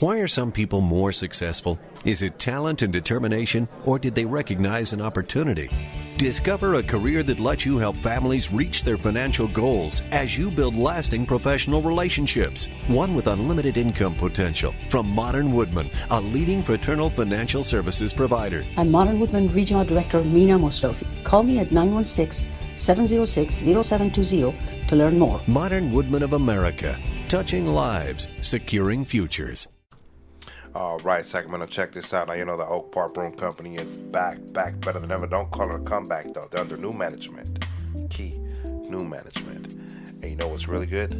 Why are some people more successful? Is it talent and determination, or did they recognize an opportunity? Discover a career that lets you help families reach their financial goals as you build lasting professional relationships. One with unlimited income potential. From Modern Woodmen, a leading fraternal financial services provider. I'm Modern Woodmen Regional Director Mina Mostofi. Call me at 916 706 0720 to learn more. Modern Woodmen of America, touching lives, securing futures. All right, Sacramento, check this out. Now, you know the Oak Park Brewing Company is back, back better than ever. Don't call it a comeback, though. They're under new management. Key, new management. And you know what's really good?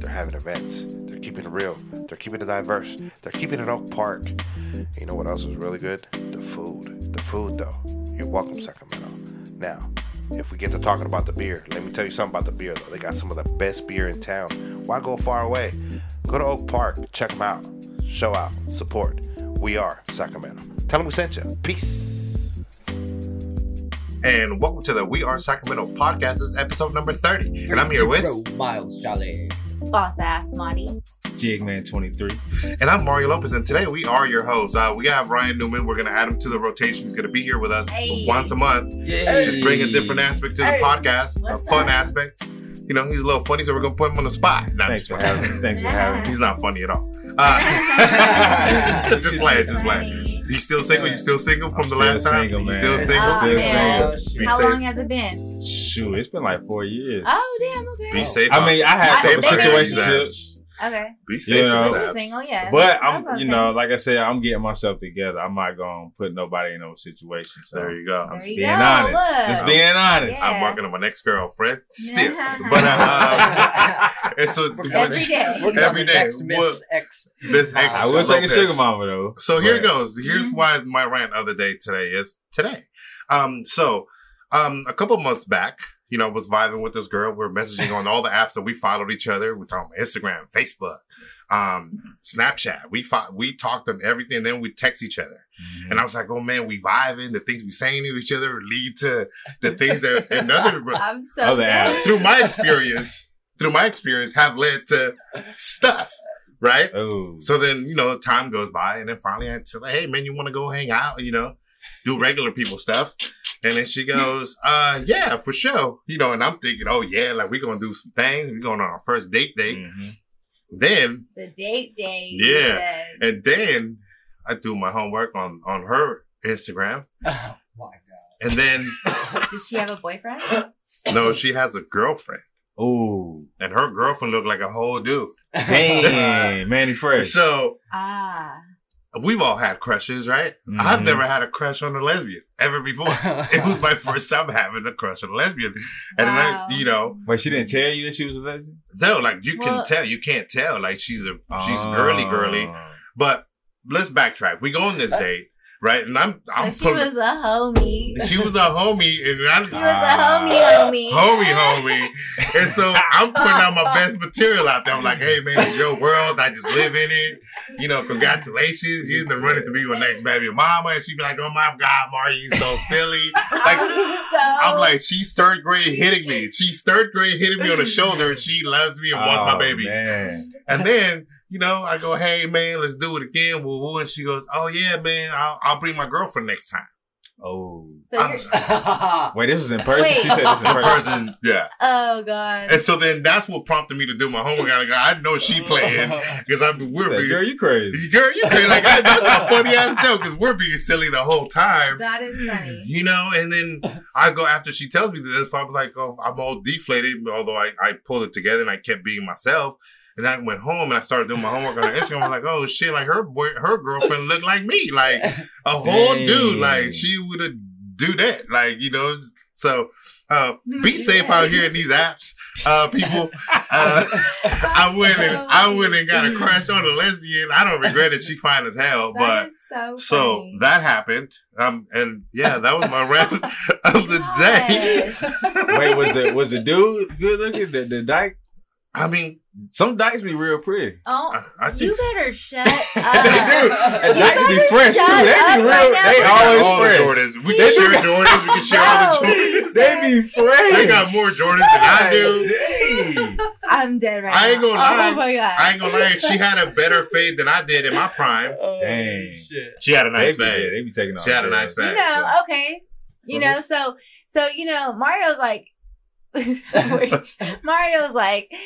They're having events. They're keeping it real. They're keeping it diverse. They're keeping it Oak Park. And you know what else is really good? The food. The food, though. You're welcome, Sacramento. Now, if we get to talking about the beer, let me tell you something about the beer, though. They got some of the best beer in town. Why go far away? Go to Oak Park. Check them out show out, support. We are Sacramento. Tell them we sent you. Peace. And welcome to the We Are Sacramento podcast. This is episode number 30. And I'm here with Miles Jolly. Boss ass Marty. Jigman 23. And I'm Mario Lopez. And today we are your hosts. Uh, we have Ryan Newman. We're going to add him to the rotation. He's going to be here with us Hey. once a month. Yay. Just bring a different aspect to the podcast, What's a fun up? aspect. You know, he's a little funny, so we're going to put him on the spot. Nah, Thanks for having me. playing. Thanks for having me. He's not funny at all. Uh, just play it, just play it. You still single? You still single from I'm the still last time? single, You still single? Oh, Still single. Be How safe. long has it been? Shoot, it's been like four years. Oh, damn. Okay. Be safe. I mean, I had I some think there's- situationships, Okay. Be safe. you know. You're single, yeah. but I'm, I'm you know, like I said, I'm getting myself together. I'm not gonna put nobody in no situation. So There you go. I'm There just you being go, honest. look. Just being honest. Yeah. I'm working on my next girlfriend still. But uh, and so We're Every day. We're Every coming day. Next Miss X. Miss X I will take a sugar mama though. So here goes. Here's Mhm. why my rant of the day today is today. Um, so um, a couple months back, you know, was vibing with this girl. We are messaging on all the apps that we followed each other. We talked on Instagram, Facebook, um, Snapchat. We fought, we talked on everything. Then we text each other. Mhm. And I was like, oh man, we vibing. The things we saying to each other lead to the things that another I'm so Other through my experience, through my experience, have led to stuff, right? oh, So then, you know, time goes by, and then finally I said, hey, man, you want to go hang out, you know, do regular people stuff? And then she goes, uh, yeah, for sure. You know, and I'm thinking, oh, yeah, like we're going to do some things. We're going on our first date date. Mhm. Then, The date day. Yeah. and then I do my homework on, on her Instagram. Oh my god. And then, Does she have a boyfriend? no, she has a girlfriend. Oh. And her girlfriend looked like a whole dude. man, Mannie Fresh. So Ah. We've all had crushes, right? I've Mhm. never had a crush on a lesbian ever before. it was my first time having a crush on a lesbian. And Wow. I, you know, Wait, she didn't tell you that she was a lesbian? no, like you can tell, you can't tell. Like she's a, she's girly, girly. Oh. But let's backtrack. We go on this date, right? And I'm, I'm she putting, was a homie. she was a homie and I, She was a homie, homie. homie, homie. And so I'm putting out my best material out there. I'm like, hey man, it's your world. I just live in it. You know, congratulations. You're in the running to be your next baby mama. And she'd be like, oh my God, Mario, you so silly. Like, so, I'm like, she's third grade hitting me. She's third grade hitting me on the shoulder and she loves me and wants Oh, my babies. Man. And then, you know, I go, hey man, let's do it again. Woo woo. And she goes, oh yeah, man, I'll, I'll bring my girlfriend next time. Oh. so I'm- Wait, this is in person? Wait. She said this in In person. person, yeah. oh god. And so then that's what prompted me to do my homework. I, go, I know she playing because I we're Like, being Girl, you crazy. girl, you crazy. like I, that's a funny ass joke because we're being silly the whole time. that is funny. You know, and then I go after she tells me this. I'm like, oh, I'm all deflated. Although I, I pulled it together and I kept being myself. And I went home and I started doing my homework on Instagram. I'm like, oh shit, like her boy, her girlfriend looked like me, like a whole Dang. dude. Like she would have do that, like you know. So uh, be safe out here in these apps, uh, people. Uh, I went and I went and got a crush on a lesbian. I don't regret it. She fine as hell, but. That is so So that happened. Um, and yeah, that was my rant of the day. Wait, was the was the dude good looking? The, the dyke? I mean, Some dykes be real pretty. Oh, I, I you think s- better shut They do. up. And dykes be fresh too. They be real. right they they always all the fresh. Jordans. We can share Jordans. We can share all the Jordans. They be fresh. They got more Jordans than I do. I'm dead right I ain't gonna lie. Oh my god. I ain't gonna lie. She had a better fade than I did in my prime. Oh, Dang. Shit. She had a They nice be, fade. they be taking off. She had a nice fade. you fade. know, okay. You Uh-huh. know, so so you know, Mario's like Mario's like he-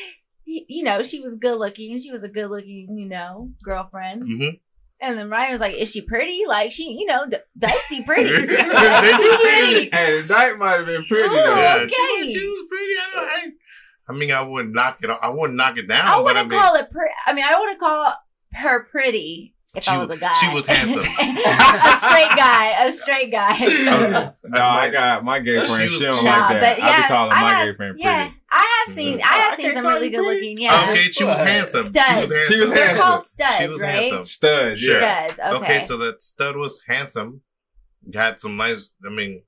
you know, she was good looking. And she was a good looking, you know, girlfriend. Mhm. And then Ryan was like, "Is she pretty? Like she, you know, D- Dicey pretty, They pretty." Hey, the night might have been pretty Ooh. though. Yeah, Okay. she, was, she was pretty. I, don't, I, I mean, I wouldn't knock it. I wouldn't knock it down. I but I wouldn't mean, call it pretty. I mean, I wouldn't call her pretty if She I was a guy. she was handsome. a straight guy. A straight guy. No, I got my gay She friend. was- She don't Nah, like that. but I yeah, be calling I my have- gay friend yeah, pretty. I have seen. I have seen can't some really good looking. Yeah, Okay, she was handsome. Studs. She was handsome. She was They're handsome. called studs, She was right? handsome. Studs. Yeah. Studs. Okay. Okay, so that stud was handsome. Got some nice. I mean,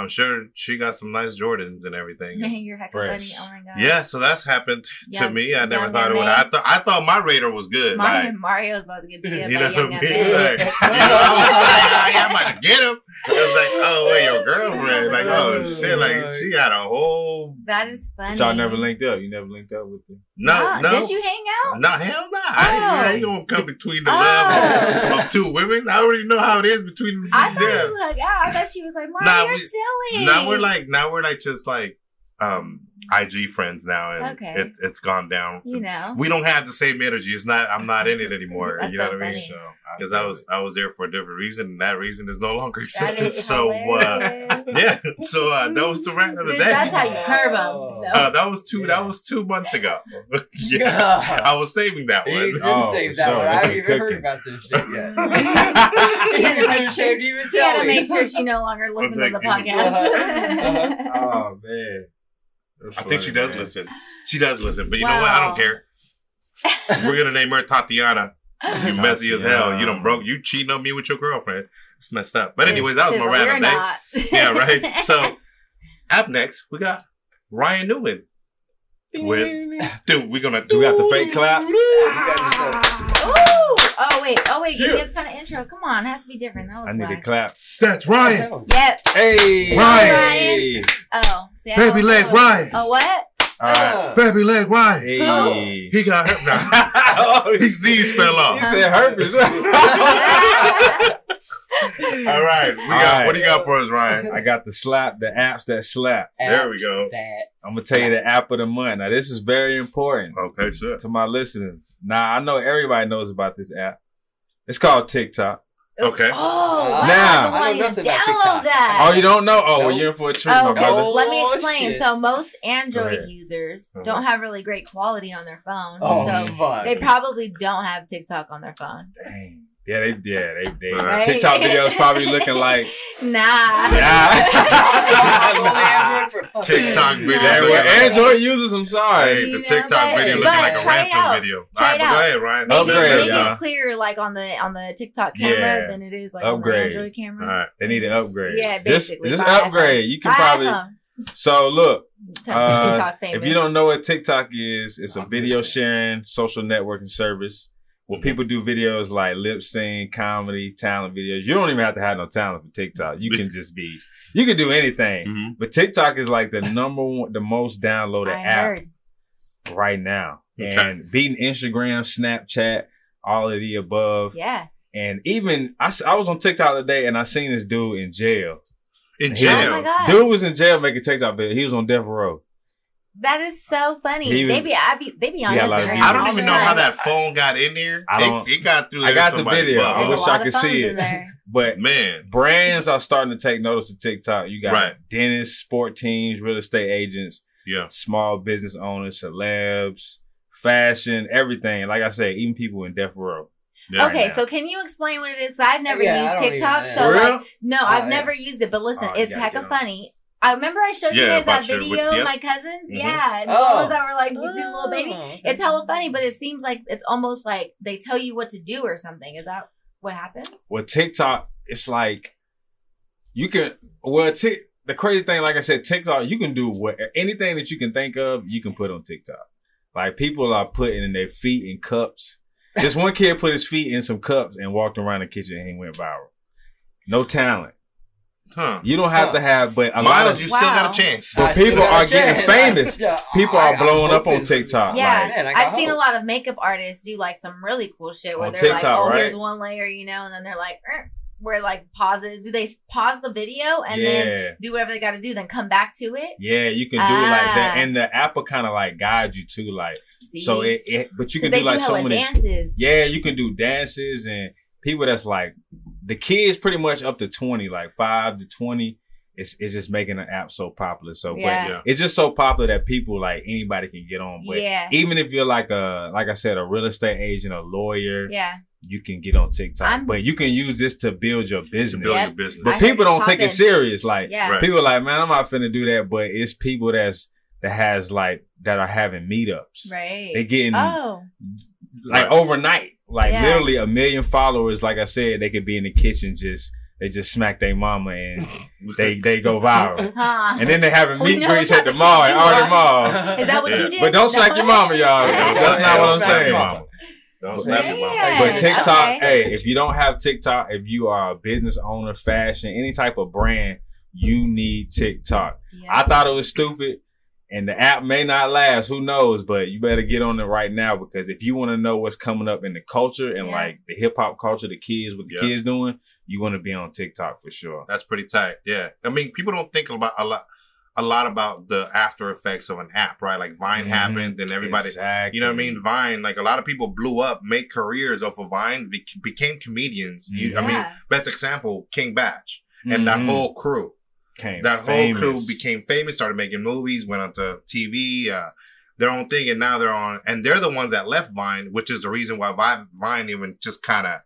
I'm sure she got some nice Jordans and everything. You're hecka Fresh. funny. Oh my god. Yeah, so that's happened to Young- me. I never young thought it would. I thought I thought my radar was good. Mario, like, Mario's about to get beat up you by know a what I mean? man. Like, you know, I was like, oh, yeah, I'm about to get him. It was like, oh, wait, your girlfriend. Like, oh shit, like she got a whole. That is funny. But y'all never linked up. You never linked up with them. No, Ah, no. Did you hang out? No, hell no. I, I ain't gonna come between the Oh. love of two women. I already know how it is between them. I thought them. you hung out. I thought she was like, Mario, Nah, you're we- silly. Now we're like now we're like just like um IG friends now and Okay. it, it's gone down. you know. We don't have the same energy. It's not I'm not in it anymore. You know so what I mean? funny. So Because I was I was there for a different reason and that reason is no longer That existent. So uh yeah. So uh that was the rant of the day. That's how you curve them. So. uh, that was two that was two months ago. yeah. I was saving that one. He didn't Oh, save that sure. one. I haven't been even heard about this shit yet. He had to make sure- even She had tell to make sure she no longer listens to the like- podcast. Oh man. That's I think she does man. listen. She does listen, but you know what? I don't care. We're gonna name her Tatiana. You messy as hell. You done broke. You cheating on me with your girlfriend. It's messed up. But anyways, that was my random day. Yeah, right. So up next, we got Ryan Newman. With dude, we're gonna do. We got the fake clap. Ooh! Oh wait! Oh wait! Give me a kind of intro. Come on, it has to be different. That was I need to clap. That's Ryan. Yep. Hey, Ryan. Oh, see, Baby leg know. Ryan. Oh what? All right. Uh. Baby leg Ryan. Hey. He got hurt now. oh, His knees fell off. He said herpes. All right, we got. All right. What do you got for us, Ryan? I got the slap, the apps that slap. There we go. That I'm gonna tell you the app of the month. Now, this is very important Okay, sure. to my listeners. Now, I know everybody knows about this app. It's called TikTok. Okay. Oh, wow. Now- I I know want to nothing about download TikTok. that. Oh, you don't know? Oh, well, Nope. you're in for a treat, Oh, my okay. brother. Oh, Let me explain. shit. So most Android users Uh-huh. don't have really great quality on their phone. Oh, so fuck. they probably don't have TikTok on their phone. Dang. Yeah, they, yeah, they, they. Right. TikTok videos probably looking like, Nah. yeah. TikTok video. Yeah, looking well, like- Android users, I'm sorry. Hey, the know, TikTok but- video looking like a try ransom out. video. Try All right, but out. go ahead, Ryan. Make, Upgrade, it, make y'all. it clear like on the on the TikTok camera Yeah. than it is like Upgrade. on the Android camera. All right. They need to upgrade. Yeah, Just, basically. just Buy upgrade. You can Buy probably. iPhone. So look, uh, TikTok famous. if you don't know what TikTok is, it's a I'm video sharing social networking service where people do videos like lip sync, comedy, talent videos. You don't even have to have no talent for TikTok. You can just be, you can do anything. Mhm. But TikTok is like the number one, the most downloaded I app heard. right now. Okay. And beating Instagram, Snapchat, all of the above. Yeah. And even, I, I was on TikTok today and I seen this dude in jail. In Yeah. Oh my jail. god. Dude was in jail making TikTok video. He was on death row. That is so funny. He was- they be I be they be on He got a lot of Instagram. I don't even the know how that phone got in there. I don't- It, it got through. I got the video. I wish I could see it. But Man, brands are starting to take notice of TikTok. You got Right. dentists, sport teams, real estate agents, yeah. small business owners, celebs, fashion, everything. Like I said, even people in death row. yeah. okay, now. so can you explain what it is? I've never Yeah, used TikTok, so like, no, I've yeah. never used it. But listen, Oh, you it's hecka funny. I remember I showed you guys that about your- with- video, yep. my cousins. Mhm. Yeah, and the Oh. ones that were like with the little baby. Oh. It's hella funny, but it seems like it's almost like they tell you what to do or something. Is that what happens? Well, TikTok, it's like you can. Well, Tik the crazy thing, like I said, TikTok, you can do what anything that you can think of, you can put on TikTok. Like people are putting in their feet in cups. This one kid put his feet in some cups and walked around the kitchen and he went viral. No talent. Huh. You don't have Huh. to have, but a lot of you still got a chance. But I people are getting famous. I- People I- are blowing up on TikTok. Yeah, Man, I got I've seen a lot of makeup artists do like some really cool shit where On they're like, "Oh, right? here's one layer," you know, and then they're like, er, "Where like pause it? Do they pause the video and yeah. then do whatever they got to do, then come back to it?" Yeah, you can do it like that, Ah. and the app will kind of like guide you to like. See? So it, it but you can do like do so many. dances. Yeah, you can do dances and people that's like the kids pretty much up to twenty, like five to twenty. It's it's just making the app so popular. So, Yeah. but Yeah. it's just so popular that people like anybody can get on. But Yeah. even if you're like a like I said, a real estate agent, a lawyer, Yeah, you can get on TikTok. I'm- but you can use this to build your business. build Yep. your business. But I people don't it's take it serious. Like yeah. Right. people are like, man, I'm not finna do that. But it's people that's that has like that are having meetups. Right. They getting oh, like Right. overnight, like Yeah. literally a million followers. Like I said, they could be in the kitchen just they just smack their mama and they they go viral. huh? And then they have a meet know greets what at the mall at you Arden. Mall. Is that what Yeah. you did? But don't slack your mama, y'all. That's not what I'm saying. mama. Don't slap your mouth. Yeah. But TikTok, Okay. hey, if you don't have TikTok, if you are a business owner, fashion, any type of brand, you need TikTok. Yeah. I thought it was stupid, and the app may not last. Who knows? But you better get on it right now because if you want to know what's coming up in the culture and Yeah. like the hip hop culture, the kids, what the Yeah. kids doing, you want to be on TikTok for sure. That's pretty tight. Yeah. I mean, people don't think about a lot, a lot about the after effects of an app, right? Like Vine Mhm. happened, and everybody, Exactly. you know what I mean? Vine, like a lot of people blew up, made careers off of Vine, be- became comedians. You, I mean, best example, King Bach and that Mhm. whole crew. Came That famous. whole crew became famous, started making movies, went on to TV, uh, their own thing, and now they're on, and they're the ones that left Vine, which is the reason why Vine, Vine even just kind of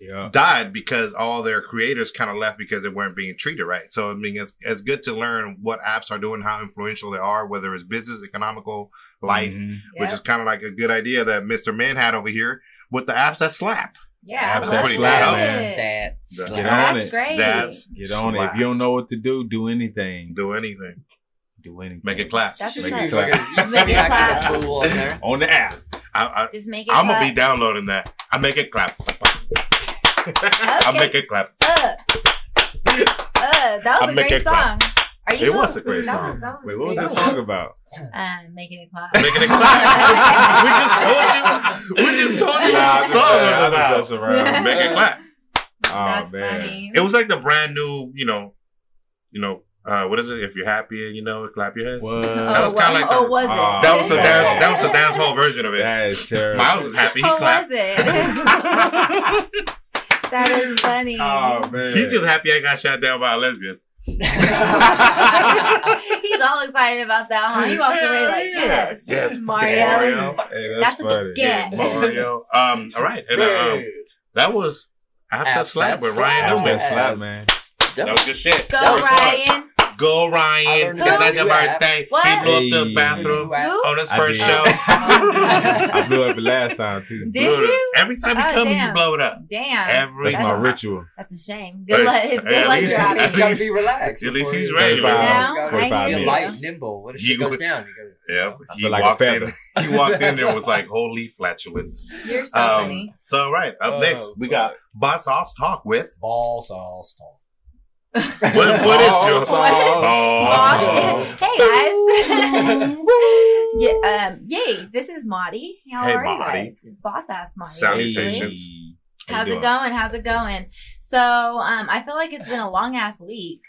Yeah. died because all their creators kind of left because they weren't being treated right. So I mean, it's it's good to learn what apps are doing, how influential they are, whether it's business, economical, life, Mhm. which is kind of like a good idea that Mister Man had over here with the apps that slap. yeah, Apps that love slap, it. Get on That's it. great. That's Get on it. If you don't know what to do, do anything. do anything, Do anything. make it clap. That's Make just it like- clap. Make it clap. that fool on on the app. I, Just make it. I, I'm gonna be downloading that. I make it clap. I Okay. make it clap. Uh, uh, that was a great it clap. song. Are you? It was a great that song. Was, was Wait, what was great. that song about? Uh, making it clap. Making it clap. we just told you. We just told you what the song was about. about. Make it clap. Oh, That's man. funny. It was like the brand new, you know, you know, uh, what is it? If you're happy, you know, clap your hands. What? That was oh, kinda like oh, the- was it? Oh, That was the dance. That was the dance hall version of it. That is terrible. Miles is happy. He Oh, clapped. was it? that is funny. Oh man. He's just happy I got shot down by a lesbian. He's all excited about that, huh? He walked away like, Yeah. yes, Yes, Mario. Mario. Hey, that's, That's what funny. you get. Mario. Um. All right. And, uh, um, that was Apps That Apps Slap That with Slap. Ryan That was Newman. that slap, man. That was good shit. Go, First one. Ryan. Go Ryan. learned It's not your birthday. What? He blew up the bathroom Who? on his I first did. show. I blew up the last time too. Did Blew you? Every time he Oh, comes, you damn. blow it up. Damn. Every That's That's my a- ritual. That's a shame. Good luck. it's- at good luck least- drop. He's got to be relaxed. at least before he's he- ready, You man. know? gotta Be I hear light, nimble. What if You she goes down? You Yeah, he feel like walked in. He walked in there was like holy flatulence. You're so Um, funny. so right up Oh, next we got Boss Sauce Talk with gotta ball sauce talk. What? What is your Oh, Oh, Boss- hey guys. yeah, um, yay. This is Maudie. How Hey, are you Maudie. guys? It's Boss Ass Maudie. Sound actually. stations. How How's it going? How's it going? So, um, I feel like it's been a long ass week.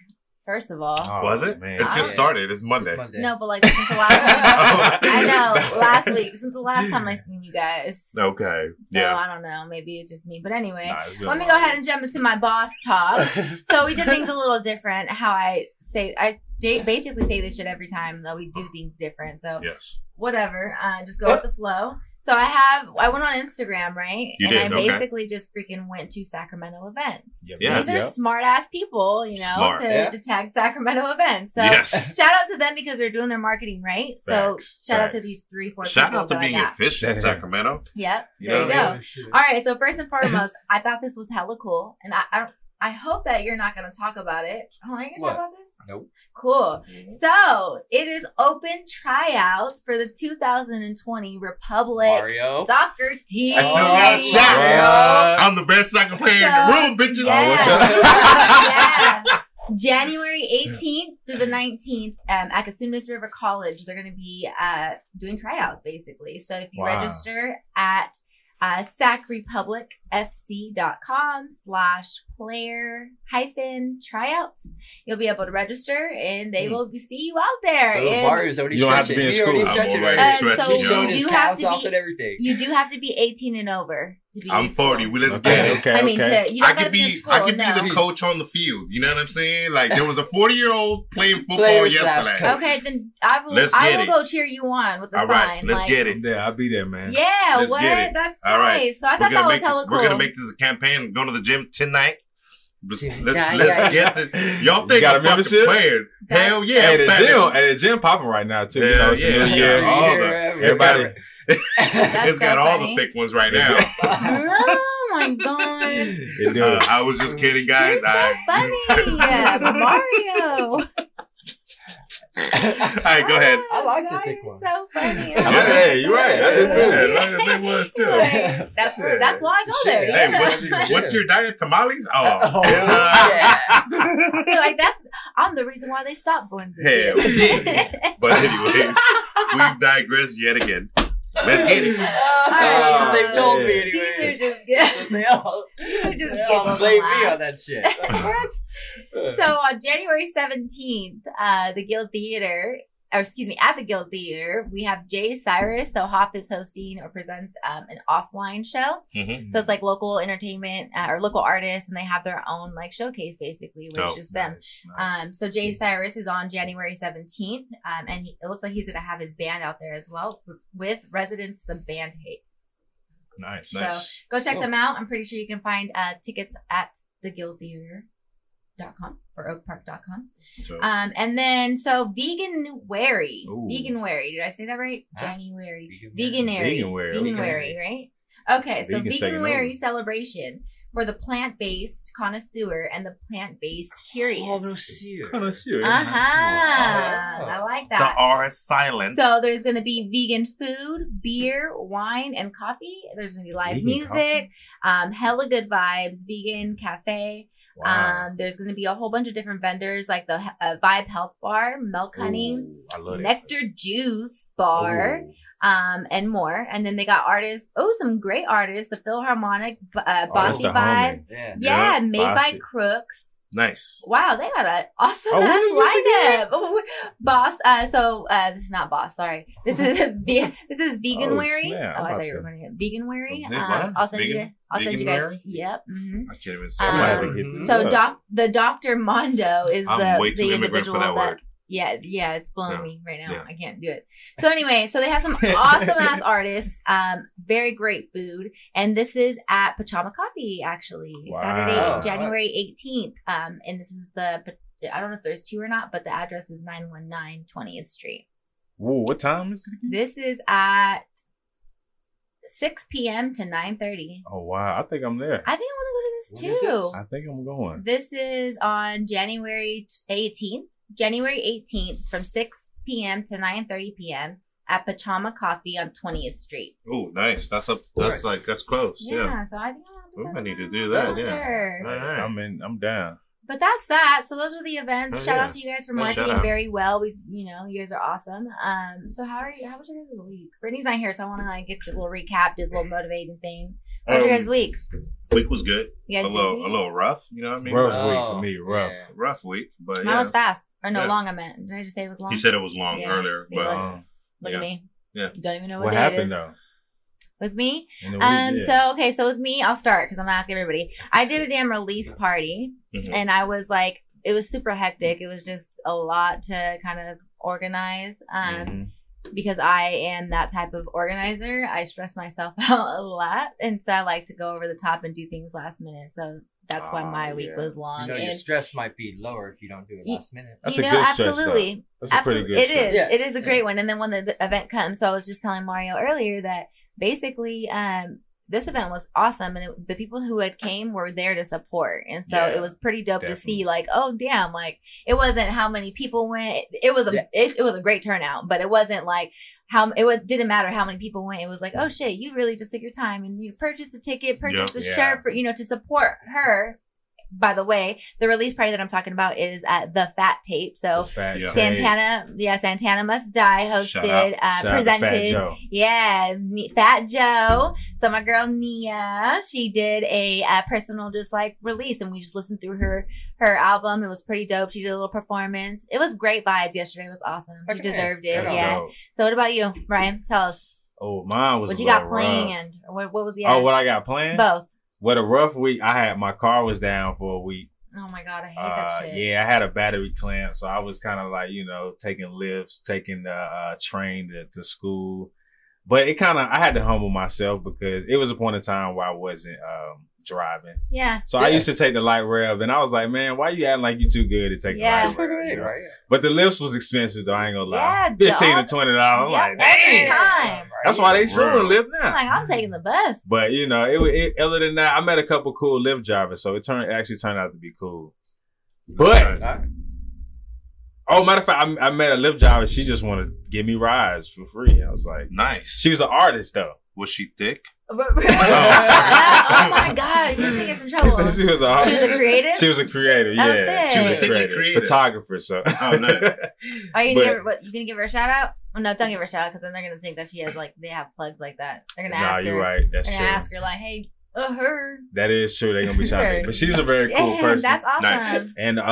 First of all, Oh, was it? man. It just started. It's Monday. It's Monday. no, but like since the last time, Oh. I know last week since the last time I seen you guys. Okay. So Yeah. I don't know. Maybe it's just me. But anyway, Nah, let me go ahead and jump into my boss talk. so we did things a little different. How I say I basically say this shit every time that we do things different. So Yes. whatever, uh, just go with the flow. So I have I went on Instagram right, You and did, I okay. basically just freaking went to Sacramento events. Yep. Yeah. These are Yep. smart ass people, you know, Smart. to, Yeah. to tag Sacramento events. So yes. shout out to them because they're doing their marketing right. So Facts, shout out to these three, four. Shout people out to that I being got. efficient, Sacramento. Yep. You there know you what I go. All right. So first and foremost, I thought this was hella cool, and I I, don't- I hope that you're not going to talk about it. Oh, are you going to talk about this? Nope. Cool. So it is open tryouts for the 2020 Republic Mario. soccer team. I still got shot. Mario. I'm the best soccer player in the room, bitches. Yeah. Oh, yeah. January 18th through the 19th um, at Cosumnes River College, they're going to be uh, doing tryouts basically. So if you Wow. register at uh, sacrepublicfc.com slash player hyphen tryouts, you'll be able to register and they hmm. will be, see you out there. Oh, And Mario's already You don't have to stretching. be in He already school. I'm already right stretching, so He's yo. you do have to be- and everything. you do have to be 18 and over to be I'm 40. We let's Okay, get it. okay, I mean, okay. to, you don't I could be, be school, I could no. be the coach on the field. You know what I'm saying? Like there was a 40 year old playing football Player slash yesterday. coach. Okay, then I will. Let's I will it. go cheer you on with the All sign. right, let's like, get it. Yeah, I'll be there, man. Yeah, Let's what? get it. That's All right. right. So I thought that was make this. hella cool. We're gonna make this a campaign. Going to the gym tonight. Let's, let's, Yeah, let's yeah. get the. Y'all You think got a I'm fucking membership? playing? That's- Hell yeah! Hey, the gym, fat. hey, the gym popping right now too. you know, it's yeah. new. Yeah. all the- Everybody, That's it's got so all the thick ones right now. oh my god, Uh. I was just kidding, guys. you're so I, funny, yeah, Mario. All right, go ahead. I like the God, you're one. So funny. I like- hey, you're right. I did too. Yeah, like the thick ones too. Right. That's Shit. that's why I go Shit. there. Hey, yeah. what's, what's your diet? Tamales? Oh, Oh, yeah. yeah. like that. I'm the reason why they stopped going to the Hell yeah. But anyways, we've digressed yet again. Let's get it. That's what they told me, These are just But they all, These are just they all blame me on that shit. What? So on January 17th, uh, the Guild Theater, or excuse me, at the Guild Theater, we have Jay Cyrus. So Hoff is hosting or presents um, an offline show. Mhm. So it's like local entertainment uh, or local artists, and they have their own like showcase basically, which Dope. is them. Um, so Jay Cyrus is on January 17th, um, and he, it looks like he's going to have his band out there as well with Residents, the band Haze. nice. So Nice. go check Cool. them out. I'm pretty sure you can find uh, tickets at theguildtheater.com or oakpark.com. So, Um, and then so Veganuary, vegan Veganuary. Did I say that right? January. Veganuary. Veganuary. Veganuary. Veganuary, right? Okay, so vegan over. celebration for the plant-based connoisseur and the plant-based curious. Kind of serious. Uh huh. Oh. I like that. the. R is silent. So there's going to be vegan food, beer, wine, and coffee. There's going to be live Vegan music, um, hella good vibes, vegan cafe. Wow. Um, there's going to be a whole bunch of different vendors like the uh, Vibe Health Bar, Milk Honey, Ooh, I love. Nectar Juice Bar, Ooh. Um, and more. And then they got artists. Oh, some great artists. The Philharmonic, uh, Oh, Bossy the Vibe. homie. Yeah. Yeah, Yeah, made by Crooks. Nice. Wow, they got an awesome Oh, ass lineup. Boss, uh, so uh, this is not boss. Sorry, this is ve- this is Veganwary. snap. Oh, I'm I thought you were to- going to Veganwary. Hey, Um. I'll send you. I'll send you guys. Veganwary? Yep. hmm I can't even say Um, I might have that to hit word. So doc, the Doctor Mondo is I'm the way too the individual for that word. Yeah, yeah, it's blowing me right now. Yeah. I can't do it. So anyway, so they have some awesome ass artists, um, very great food, and this is at Pachamama Coffee actually, Wow. Saturday, January eighteenth. Um, and this is the I don't know if there's two or not, but the address is 919 20th Street. Whoa, what time is it again? This is at 6 p.m. to 9:30. Oh wow, I think I'm there. I think I want to go to this is too. this? I think I'm going. This is on January 18th, January 18th from 6 p.m. to 9:30 p.m. at Pachamama Coffee on 20th Street. Oh, nice. That's up. That's like that's close. Yeah, Yeah. so I think I'll We put might need to do that, out yeah. All right. I'm in. I'm down. But that's that. So those are the events. Oh, Shout yeah. out to you guys for Yeah, shout marketing out. very well. We, you know, you guys are awesome. Um, so how are you? How was your guys' week? Brittany's not here, so I want to like get a little recap, do a little motivating thing. How was your Um, guys' week? Week was good. You guys a little, busy? a little rough. You know what I mean? Rough But week Oh, for me. Rough. yeah. rough week, but Mine yeah. was fast, or no, Yeah. long. I meant. Did I just say it was long? You said it was long Yeah. earlier, See, but look. Um, Look yeah. at me. Yeah. You don't even know what, what day happened is. though? With me, In the week, Um, so okay, so with me, I'll start because I'm gonna ask everybody. I did a damn release party Mhm. and I was like, it was super hectic. It was just a lot to kind of organize. Um, Mhm. Because I am that type of organizer. I stress myself out a lot, and so I like to go over the top and do things last minute. So that's why my week yeah. was long. You know, your stress might be lower if you don't do it last minute. That's you a know, good stress, absolutely. That's a pretty Absolutely. good. It stress. is. Yeah. It is a great Yeah. one. And then when the event comes, so I was just telling Mario earlier that basically, um, this event was awesome, and it, the people who had came were there to support, and so Yeah, it was pretty dope to see. Like, oh damn, like it wasn't how many people went. It was a Yeah. it, it was a great turnout, but it wasn't like how it was, didn't matter how many people went. It was like, oh shit, you really just took your time and you purchased a ticket, purchased a Yeah. shirt for you know to support her by the way, the release party that I'm talking about is at the Fat Tape. So Fat Yeah. Tape. Santana, yeah, Santana Must Die Shout hosted, uh, Shout out to Fat presented. Joe. Yeah, Fat Joe. So my girl Nia, she did a, uh personal just like release, and we just listened through her her album. It was pretty dope. She did a little performance. It was great vibes yesterday. It was awesome. She Okay. deserved it. That's Yeah. dope. So what about you, Ryan? Tell us Oh, mine was what you got little rough. planned, what, what was the Oh, what I got planned? both? What a rough week. I had my car was down for a week. Oh my god, I hate Uh, that shit. yeah, I had a battery clamp, so I was kind of like you know taking lifts, taking the uh, train to, to school. But it kind of I had to humble myself because it was a point in time where I wasn't um, driving. Yeah. So I used to take the light rail, and I was like, man, why you acting like you too good to take Yeah. the light rail? you know? right? But the lifts was expensive though. I ain't gonna lie, Yeah, fifteen to twenty dollars. I'm Yeah, like, all damn. time. That's why they suing Bro. Lyft I'm now. like, I'm taking the bus. But you know, it, it other than that, I met a couple cool Lyft drivers, so it turned it actually turned out to be cool. But oh, matter of fact, I, I met a Lyft driver. She just wanted to give me rides for free. I was like, nice. she was an artist though. Was she thick? oh my god, you're gonna get some trouble. she She was a artist. was a creative. She was a creator. Oh, Yeah, sick. She was thickly creator. creative. photographer. So Oh, nice. Are you gonna But- give her, what? You gonna give her a shout out? Oh, no, don't give her a shout out because then they're gonna think that she has like they have plugs like that. They're gonna nah, ask you're her. right. That's They're true. gonna ask her like, "Hey, uh, her." That is true. They're gonna be trying but she's a very cool Yeah, person. That's awesome. Nice. And uh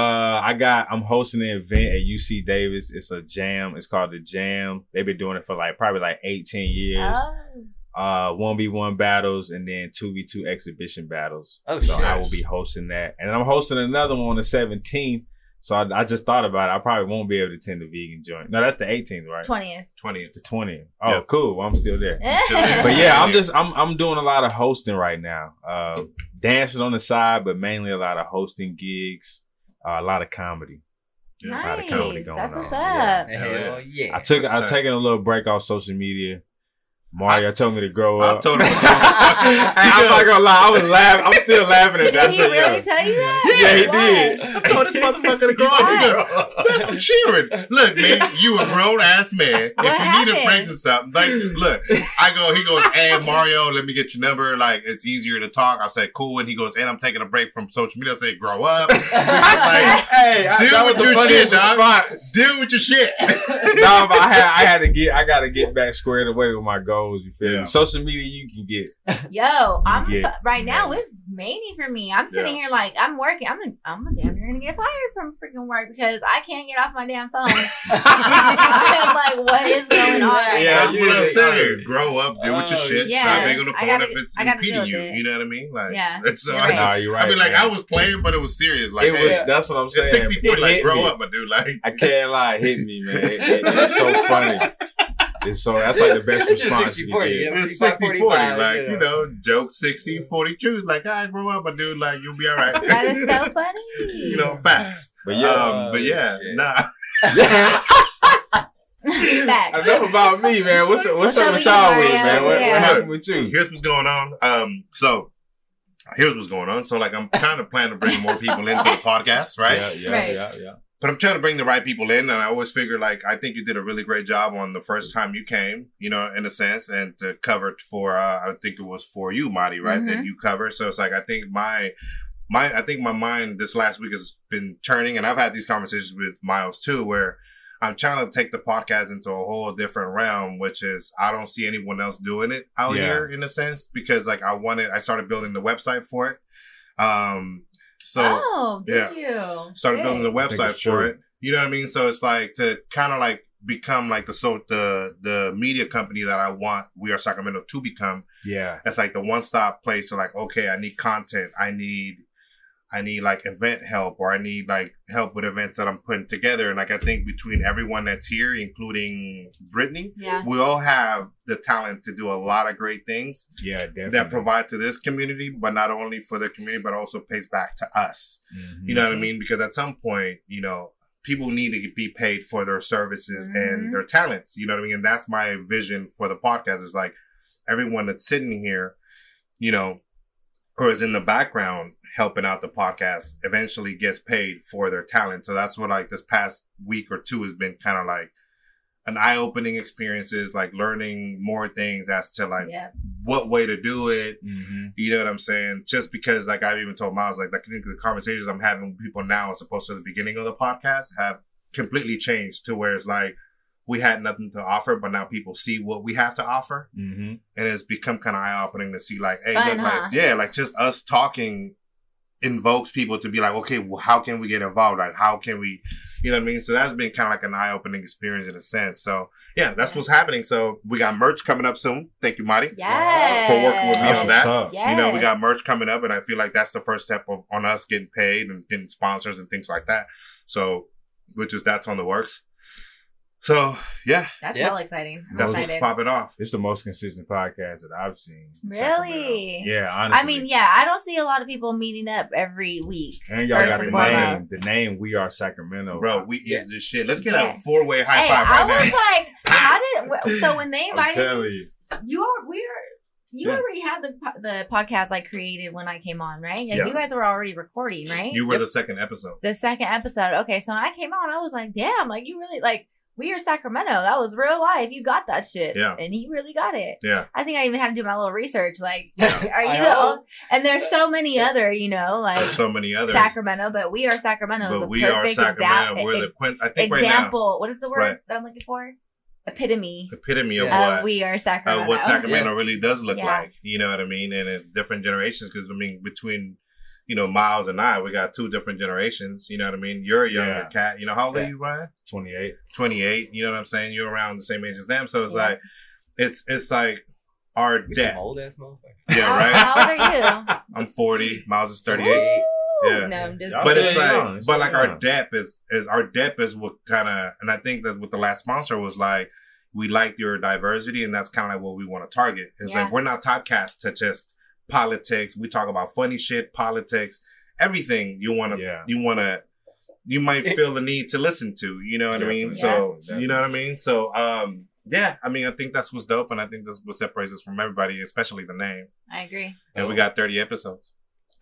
I got I'm hosting an event at UC Davis. It's a jam. It's called the Jam. They've been doing it for like probably like 18 years. Oh, Uh one v one battles and then two v two exhibition battles. Oh, so shit. I will be hosting that. And I'm hosting another one on the 17th. So I, I just thought about it. I probably won't be able to attend the vegan joint. No, that's the 18th, right? 20th. Twentieth. The 20th. Oh, Yeah. cool. Well, I'm still there. there. But yeah, I'm just I'm I'm doing a lot of hosting right now. Uh, dancing on the side, but mainly a lot of hosting gigs, uh, a lot of comedy. Yeah, a lot of comedy nice. going That's what's on, up. yeah. Hell yeah. I took I've tight. taken a little break off social media. Mario told me to grow I up. told him. Hey, I'm not gonna lie, I was laughing. I'm still laughing at Did that. I he said, really yo. tell you that? Yeah, he Why? did. I told this motherfucker to grow up. He go, That's for cheering. Look, man, you a grown ass man. What if you need a break or something, like, look, I go, he goes, hey, Mario, let me get your number. Like, it's easier to talk. I said, cool. And he goes, and I'm taking a break from social media. I said, grow up. I was like, Hey, Deal that with your funniest shit, dog. deal with your shit. no, but I had I had to get I gotta get back squared away with my goals. You feel Yeah. me? Social media, you can get Yo, I'm Yeah. fu- right now. It's many for me. I'm sitting here like I'm working. I'm gonna, I'm gonna damn near gonna get fired from freaking work because I can't get off my damn phone. I'm like, what is going on right Yeah, now? That's what I'm yeah. saying. Grow up, deal with your Oh, shit. yeah. Stop being on the I phone gotta- if it's I gotta deal impeding you. it. You know what I mean? Like, Yeah. It's, so You're I, just- Nah, you're right. I mean, like, man. I was playing, but it was serious. Like, it was hey, that's what I'm saying. 60 40, It like, grow me. up, my dude. Like, I can't lie, hit me, man. It- it- it's so funny. It's so that's like the best response 60, you 40, can get. it's 60 40. Like, you you know. know, joke 60 40 truth. Like, I grow up, my dude. Like, you'll be all right. That is so funny. you know, facts. But yeah, um, but yeah, yeah. nah. Facts. enough about me, man. What's what's, What's up up with with you, y'all with, man? What, Yeah. what happened with you? Here's what's going on. Um, so here's what's going on. So, like, I'm kind of planning to bring more people into the podcast, right? Yeah, yeah, Right. yeah, yeah. But I'm trying to bring the right people in, and I always figure like I think you did a really great job on the first time you came, you know, in a sense, and to cover it for uh, I think it was for you, Marty, right? That you covered. So it's like I think my my I think my mind this last week has been turning, and I've had these conversations with Miles too, where I'm trying to take the podcast into a whole different realm, which is I don't see anyone else doing it out Yeah. here in a sense because like I wanted I started building the website for it. Um so oh, did yeah. you? started Sick. building the website for it. You know what I mean? So it's like to kind of like become like the so the the media company that I want We Are Sacramento to become. Yeah. It's like the one stop place. So like, okay, I need content. I need I need like event help or I need like help with events that I'm putting together. And like I think between everyone that's here, including Brittany, Yeah. we all have the talent to do a lot of great things Yeah, definitely. that provide to this community, but not only for the community, but also pays back to us. Mhm. You know what I mean? Because at some point, you know, people need to be paid for their services Mhm. and their talents. You know what I mean? And that's my vision for the podcast is like everyone that's sitting here, you know, or is in the background helping out the podcast eventually gets paid for their talent. So that's what like this past week or two has been kind of like an eye opening experiences, like learning more things as to like Yeah. what way to do it. hmm You know what I'm saying? Just because, like, I've even told Miles, like, I think the conversations I'm having with people now, as opposed to the beginning of the podcast, have completely changed to where it's like we had nothing to offer, but now people see what we have to offer, hmm and it's become kind of eye opening to see, like, It's hey, fun, look, huh? like, yeah, like just us talking invokes people to be like, okay, well, how can we get involved? Like, how can we, you know what I mean? So that's been kind of like an eye opening experience in a sense. So yeah, that's what's happening. So we got merch coming up soon. Thank you, Marty. Yes. For working with me That's on that. Yes. You know, we got merch coming up, and I feel like that's the first step of on us getting paid and getting sponsors and things like that. So, which is that's on the works. So yeah, That's Yeah. hella exciting. I'm that's what's excited. popping off. It's the most consistent podcast that I've seen. Really? Yeah, honestly. I mean, yeah, I don't see a lot of people meeting up every week. and y'all got the name. The name We Are Sacramento, Bro, we Yeah. is this shit. Let's get Yeah. a four way high Hey, five I right was now. like, how did so when they I'm invited telling you. you are we're you Yeah. already had the the podcast like created when I came on, right? Like Yeah. you guys were already recording, right? You were the second episode. the second episode. Okay, so when I came on, I was like, damn, like you really like we are Sacramento. That was real life. You got that shit. Yeah. And he really got it. Yeah. I think I even had to do my little research. Like, Yeah. are you the know. o- and there's so many other, you know, like There's so many other Sacramento, but we are Sacramento. but we are Sacramento. exa- We're the quint. I think right now, example. what is the word Right. that I'm looking for? Epitome epitome of Yeah. of what we are Sacramento. of what Sacramento really does look Yeah. like. You know what I mean? And it's different generations because I mean between you know Miles and I, we got two different generations. You know what I mean? You're a younger Yeah. cat. You know how old are you, Ryan? 28. Twenty eight. You know what I'm saying? You're around the same age as them, so it's Yeah. like it's it's like our We some depth. old ass motherfucker. Yeah, oh, right. How old are you? I'm 40. Miles is 38. Woo! Yeah. No, I'm just but it's like, young, but like our young. depth is, is our depth is what kind of, and I think that with the last sponsor was like, we like your diversity, and that's kind of like what we want to target. It's Yeah. like we're not typecast to just politics. We talk about funny shit, politics, everything you want to, Yeah. you want to, you might feel the need to listen to. You know what I mean? Definitely. So you know what I mean? So um, yeah, I mean, I think that's what's dope, and I think that's what separates us from everybody, especially the name. I agree. And we got 30 episodes.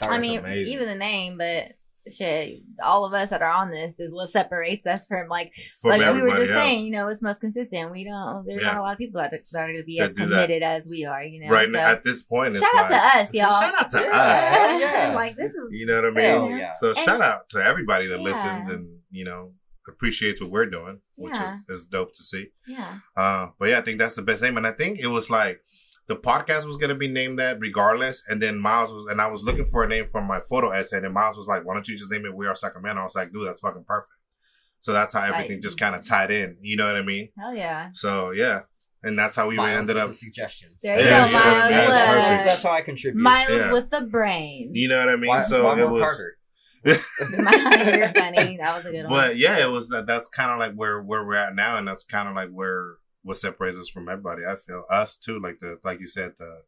I mean, amazing. even the name, but shit, all of us that are on this is what separates us from like, From like we were just else. saying, you know, it's most consistent. We don't, there's Yeah. not a lot of people that, that are going to be That as do that. committed as we are, you know. right so, now, at this point, it's shout out like, to us, y'all. Shout out to Yeah. us. Yeah. like this is, You know what I mean? Hell yeah. So And- shout out to everybody that Yeah. listens and you know appreciates what we're doing, which Yeah. is, is dope to see. yeah, Uh, but yeah, I think that's the best name, and I think it was like the podcast was gonna be named that regardless, and then Miles was, and I was looking for a name for my photo essay, and Miles was like, "Why don't you just name it We Are Sacramento?" I was like, "Dude, that's fucking perfect." So that's how everything Right. just kind of tied in. You know what I mean? hell yeah. So yeah, and that's how we Miles ended with up. the suggestions. There you Yeah, go, Miles. yeah, look. that's That's, that's how I contribute. Miles Yeah. with the brain. You know what I mean? why, so why it work was. harder? You're funny. That was a good one. But yeah, it was that. That's kind of like where where we're at now, and that's kind of like where what separates us from everybody. I feel us too, like the like you said the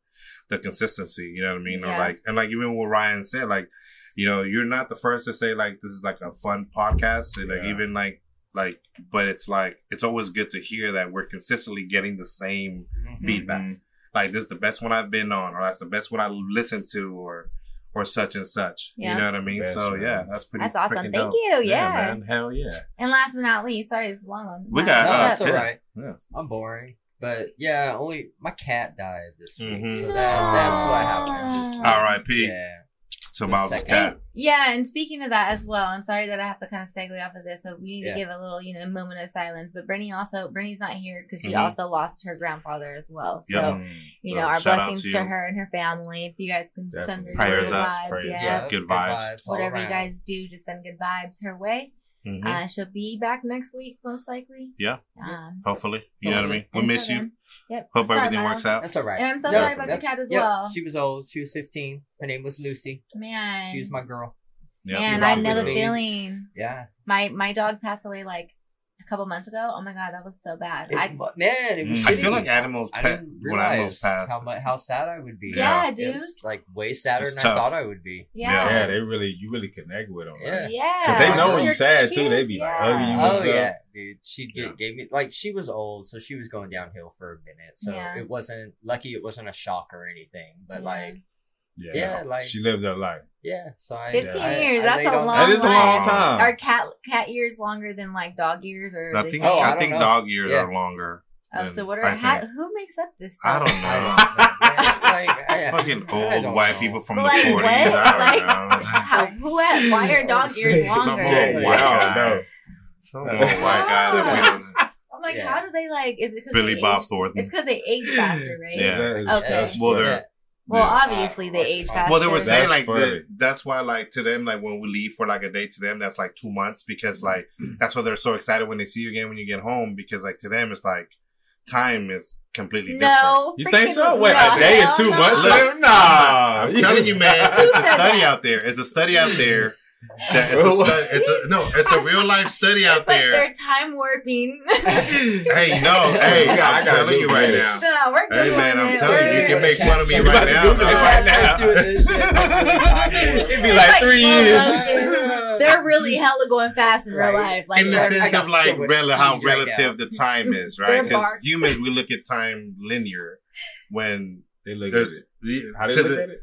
the consistency. You know what I mean? Or like and like even what Ryan said, like you know, you're not the first to say like this is like a fun podcast, and like even like like, but it's like it's always good to hear that we're consistently getting the same feedback. Mhm. Like this is the best one I've been on, or that's the best one I listened to, or or such and such. Yeah. You know what I mean? Best so one. yeah, that's pretty. That's awesome. Thank dope. you. Yeah. man. Hell yeah. And last but not least, sorry, it's a long one. We got- No, what's that's up? all yeah. right. I'm boring. But yeah, only my cat died this week, Mhm. so that that's what happened. This week. R.I.P. Yeah. To The Miles' second- cat. Yeah, and speaking of that as well, and sorry that I have to kind of segue off of this, so we need Yeah. to give a little, you know, moment of silence. But Brittany also, Brittany's not here because she Mhm. also lost her grandfather as well. So, Yep. Mm. you So know, our blessings to to, her and her family. If you guys can send her Prayers good up. vibes, Prayers yeah. up. Good vibes. all Whatever you guys do, just send good vibes her way. Mhm. Uh, she'll be back next week, most likely. Yeah. Um, Hopefully. You know what I mean? We until miss you. then- Yep. Hope Sorry, everything Miles. works out. That's all right. And I'm so No, sorry about your cat as yep, well. She was old. She was 15. Her name was Lucy. Man. She was my girl. Yeah. Man, I rocked know the feeling. Yeah. My my dog passed away like a couple months ago. Oh my god, that was so bad. It, I, man, it was Mm. I feel like animals I pet didn't when animals realize pass. how much how sad I would be. yeah, Yeah. dude. It's like way sadder It's than tough. I thought I would be. Yeah. Yeah, they really, you really connect with them. Yeah. Yeah. Cause they know when you're sad too. They kids, be yeah. hugging you. Oh stuff. yeah, dude. She get, Yeah. gave me like she was old, so she was going downhill for a minute. So Yeah. it wasn't lucky. It wasn't a shock or anything, but Yeah. like Yeah, Yeah, like- she lived that life. Yeah, so I. 15 I- years, I that's laid a on long That is a long life. time. Are cat cat years longer than like dog years or? I think? Oh, I I think know. dog years Yeah. are longer. Oh, so what are I how, who makes up this I stuff? don't know. I don't know. like, I- Fucking old white know. people from Like, the 40s. what? Like. How, who had, why are dog years Some longer? old Yeah, white guy. no. Some old white guy that we don't. I'm like, Yeah. how do they like? Is it because Billy they Bob age, Thornton. It's because they age faster, right? Yeah. That is- Okay. Well, they're- Well, Yeah. obviously they age faster. Well, they were saying That's like the, that's why like to them like when we leave for like a day to them that's like two months because like that's why they're so excited when they see you again when you get home because like to them it's like time is completely different. You think so? Wait, no, a day is two no. months? Look, Nah. I'm telling you, man, it's a study out there. It's a study out there. That it's a stu- it's a no, it's a real life study out But there. they're time warping. Hey, no, hey, I gotta- I I'm telling you right this. now. no, we're good. Hey man, I'm telling you, you can make fun of me right now. Google it dog. right Yeah, now. starts doing this shit. It'd be It's like like three years. They're really hella going fast in real Right. life. Like in the sense of like so rel- how speed right relative the time is, right? Because humans we look at time linear when They look at it. How they to look at it?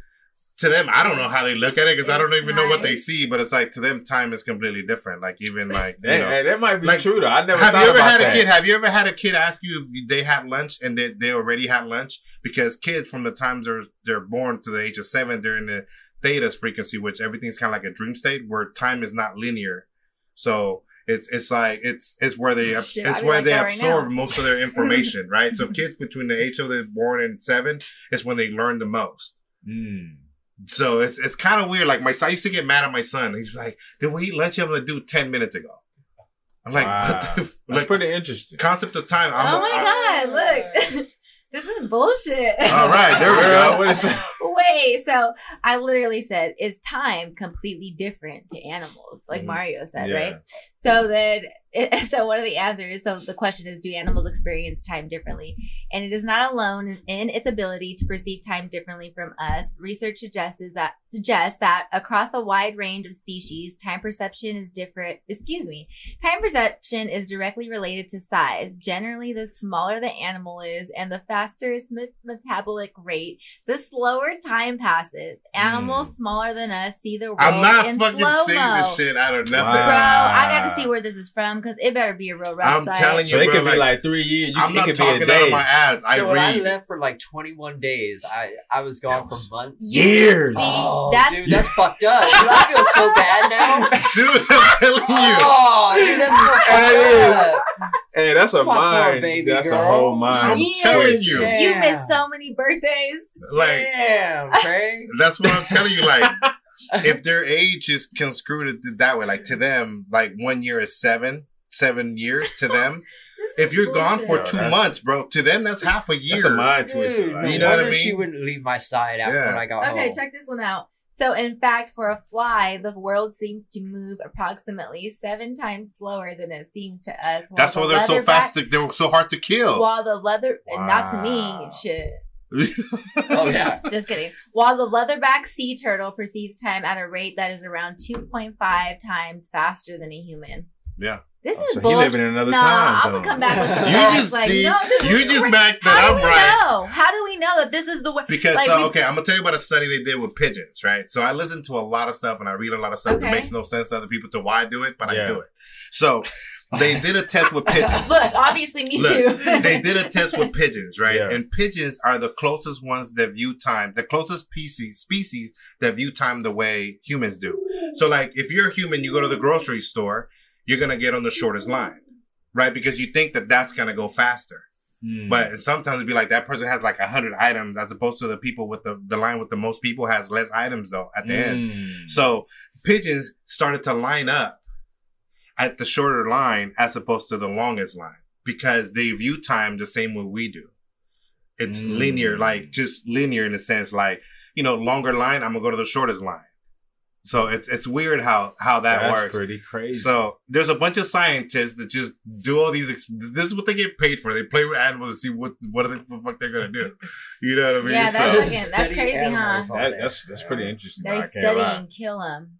To them, I don't know how they look at it because I don't even know what they see. But it's like to them, time is completely different. Like even like you That, know, hey, that might be Like, true though. I never have you ever had a kid? Have you ever had a kid ask you if they had lunch and they, they already had lunch? Because kids from the time they're they're born to the age of seven, they're in the theta's frequency, which everything's kind of like a dream state where time is not linear. So it's it's like it's it's where they Shit, it's where like they that right absorb most of their information, right? So kids between the age of they're born and seven is when they learn the most. Mm. So it's it's kind of weird. Like my son I used to get mad at my son. He's like, "Did we eat lunch? I'm gonna do ten minutes ago." I'm like, Wow. "What the f-? That's like pretty interesting. concept of time?" I'm, oh my I- god! Look, this is bullshit. All right, there we go. what is? Wait, so I literally said, is time completely different to animals? Like Mhm. Mario said, Yeah. right? So then, so one of the answers, so the question is, do animals experience time differently? And it is not alone in its ability to perceive time differently from us. Research suggests that suggests that across a wide range of species, time perception is different. Excuse me, time perception is directly related to size. Generally, the smaller the animal is and the faster its me- metabolic rate, the slower time passes. Animals mm. smaller than us see the world I'm not in fucking saying this shit out of nothing. Wow. Bro, I gotta see where this is from because it better be a real rough I'm site. telling So you, it bro, could be like, like three years. You, I'm not could be a talking out day. of my ass. I so when I left for like 21 days, I I was gone for months. Years. Oh, that's dude, that's fucked up. Dude, I feel so bad now. Dude, I'm telling you. Oh, dude, that's so That fucked up. Hey, that's a Come on, mind. baby that's a whole mind. I'm Years. telling you. Yeah. you missed so many birthdays. Like, Damn, Craig. that's what I'm telling you. Like, if their age is construed that way, like to them, like one year is seven, seven years to them. If you're gone for bullshit. two That's- months, bro, to them that's half a year. That's a mind Dude, twister. no You know what I mean? She wouldn't leave my side after Yeah. when I got Okay, home. Okay, check this one out. So, in fact, for a fly, the world seems to move approximately seven times slower than it seems to us. while That's the why they're so leatherback- fast. To, they're so hard to kill. While the leather, and not to me, shit. Oh yeah. Just kidding. While the leatherback sea turtle perceives time at a rate that is around 2.5 times faster than a human. Yeah. This Oh, is so he bullshit. living in another no, time I'm gonna come back with some You facts. just like, see- no, you just cra- backed How that do I'm we right. know? How do we know that this is the way? Because Like, uh, so, okay, I'm gonna tell you about a study they did with pigeons, right? So I listen to a lot of stuff and I read a lot of stuff that makes no sense to other people to why I do it, but Yeah. I do it. So they did a test with pigeons. Look, obviously me Look, too. they did a test with pigeons, right? Yeah. And pigeons are the closest ones that view time, the closest species species that view time the way humans do. So, like, if you're a human, you go to the grocery store, you're gonna get on the shortest line, right? Because you think that that's gonna go faster. Hmm. But sometimes it'd be like that person has like a hundred items, as opposed to the people with the the line with the most people has less items though at the end. Mm. So pigeons started to line up at the shorter line as opposed to the longest line because they view time the same way we do. It's Mm. linear, like just linear in a sense, like, you know, longer line, I'm gonna go to the shortest line. So it's it's weird how how that That's works. pretty crazy. So there's a bunch of scientists that just do all these. Ex- this is what they get paid for. They play with animals to see what what the fuck they're gonna do. You know what I mean? Yeah, so, that's crazy, huh? That- day. that's that's pretty interesting. They study and kill them.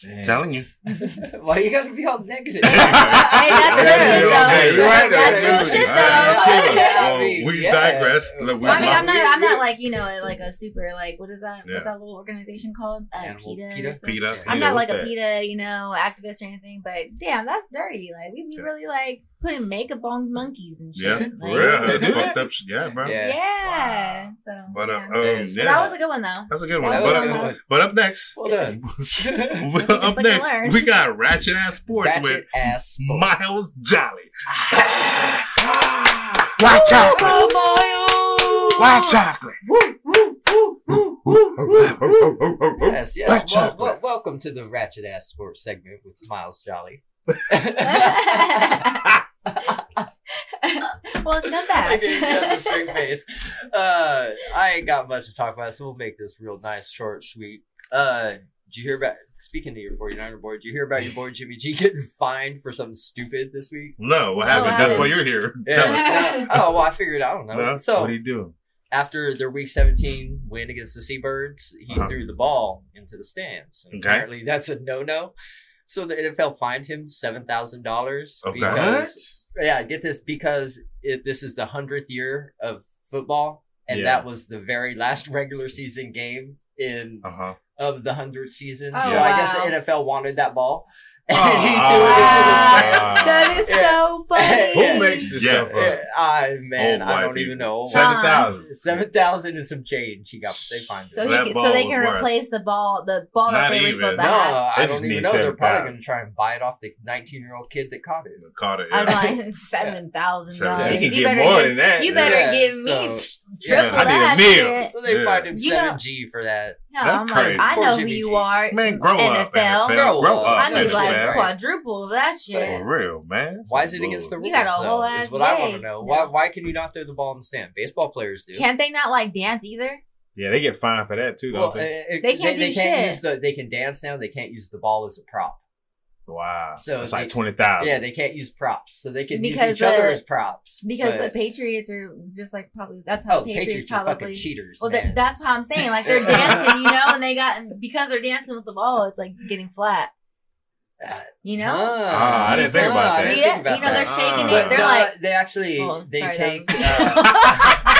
Damn. Telling you. Why you gotta be all negative? Hey, that's That's real, real. though. Hey, you're right, That's though. shit, though. chill. I mean, we yeah. digress. Look, we I mean, I'm not, I'm not like you know, like a super like what is that? Yeah. What's that little organization called? Uh, PETA. PETA? PETA. I'm not like a? PETA, you know, activist or anything, but damn, that's dirty. Like we'd be Yeah. really like putting makeup on monkeys and shit. Yeah, like, for real. That's fucked up. shit. Yeah, bro. Yeah. Yeah. So, But uh, yeah. um, But yeah, that was a good one though. that's a good one. that was But, a good uh, one. but up next, Well done. up like to next, learn. we got Ratchet Ass Sports Ratchet with ass sports. Miles Jolly. White chocolate. White chocolate. Yes, yes. White Well, chocolate. well, welcome to the Ratchet Ass Sports segment with Miles Jolly. well, come back. Okay, you got the straight face. Uh, I ain't got much to talk about, so we'll make this real nice, short, sweet. Uh, did you hear about speaking to your 49er boy? Did you hear about your boy Jimmy G getting fined for something stupid this week? No, what happened? what That's why you're here. Yeah. Tell us. oh well, I figured. I don't know. No? So What do you do? after their Week 17 win against the Seabirds, he Uh-huh. threw the ball into the stands. Okay. Apparently, that's a no-no. So the NFL fined him seven thousand dollars because yeah, get this because it, this is the hundredth year of football, and Yeah. that was the very last regular season game in Uh huh. Of the hundredth season. Oh, so I guess the NFL wanted that ball, and Oh, he wow. threw it into the stands. Ah. that is Yeah. so funny. Who makes this Yeah. stuff up? I man, Old I don't even people. know. Seven thousand. Seven thousand and some change. He got they fined So, him. he ball so they was can worth- replace the ball, the ball Not that they were supposed to No, have. I don't even need know. They're probably going to try and buy it off the 19 year old kid that caught it. Caught it. I'm Yeah. like seven thousand Seven- dollars. He can You get better more give- than that. You better Yeah, give me triple Yeah, I need a that meal. So they Yeah. fined him seven G for that. No, That's I'm crazy. like, I know who you are. Man, grow up, NFL. NFL. Grow Grow up. up, I need like quadruple of that shit. For real, man. Why is it against the rules? You got a whole though, ass Is what I want to know. Why why can you not throw the ball in the stand? Baseball players do. Can't they not like dance either? Yeah, they get fined for that too, well, don't uh, they? uh, They can't they, do can't shit. use the they can dance now. They can't use the ball as a prop. Wow. so it's they- like twenty thousand. Yeah, they can't use props, so they can Because use each other as props. Because but- the Patriots are just like probably that's how oh, Patriots, Patriots are probably. fucking cheaters. well, they're- that's how I'm saying. Like they're dancing, you know, and they got because they're dancing with the ball, it's like getting flat. Uh, You know, Ah, I didn't think about Ah, that. Yeah, think about you know they're that. shaking Ah. it. They're no, like they actually Oh, they sorry, take. Uh,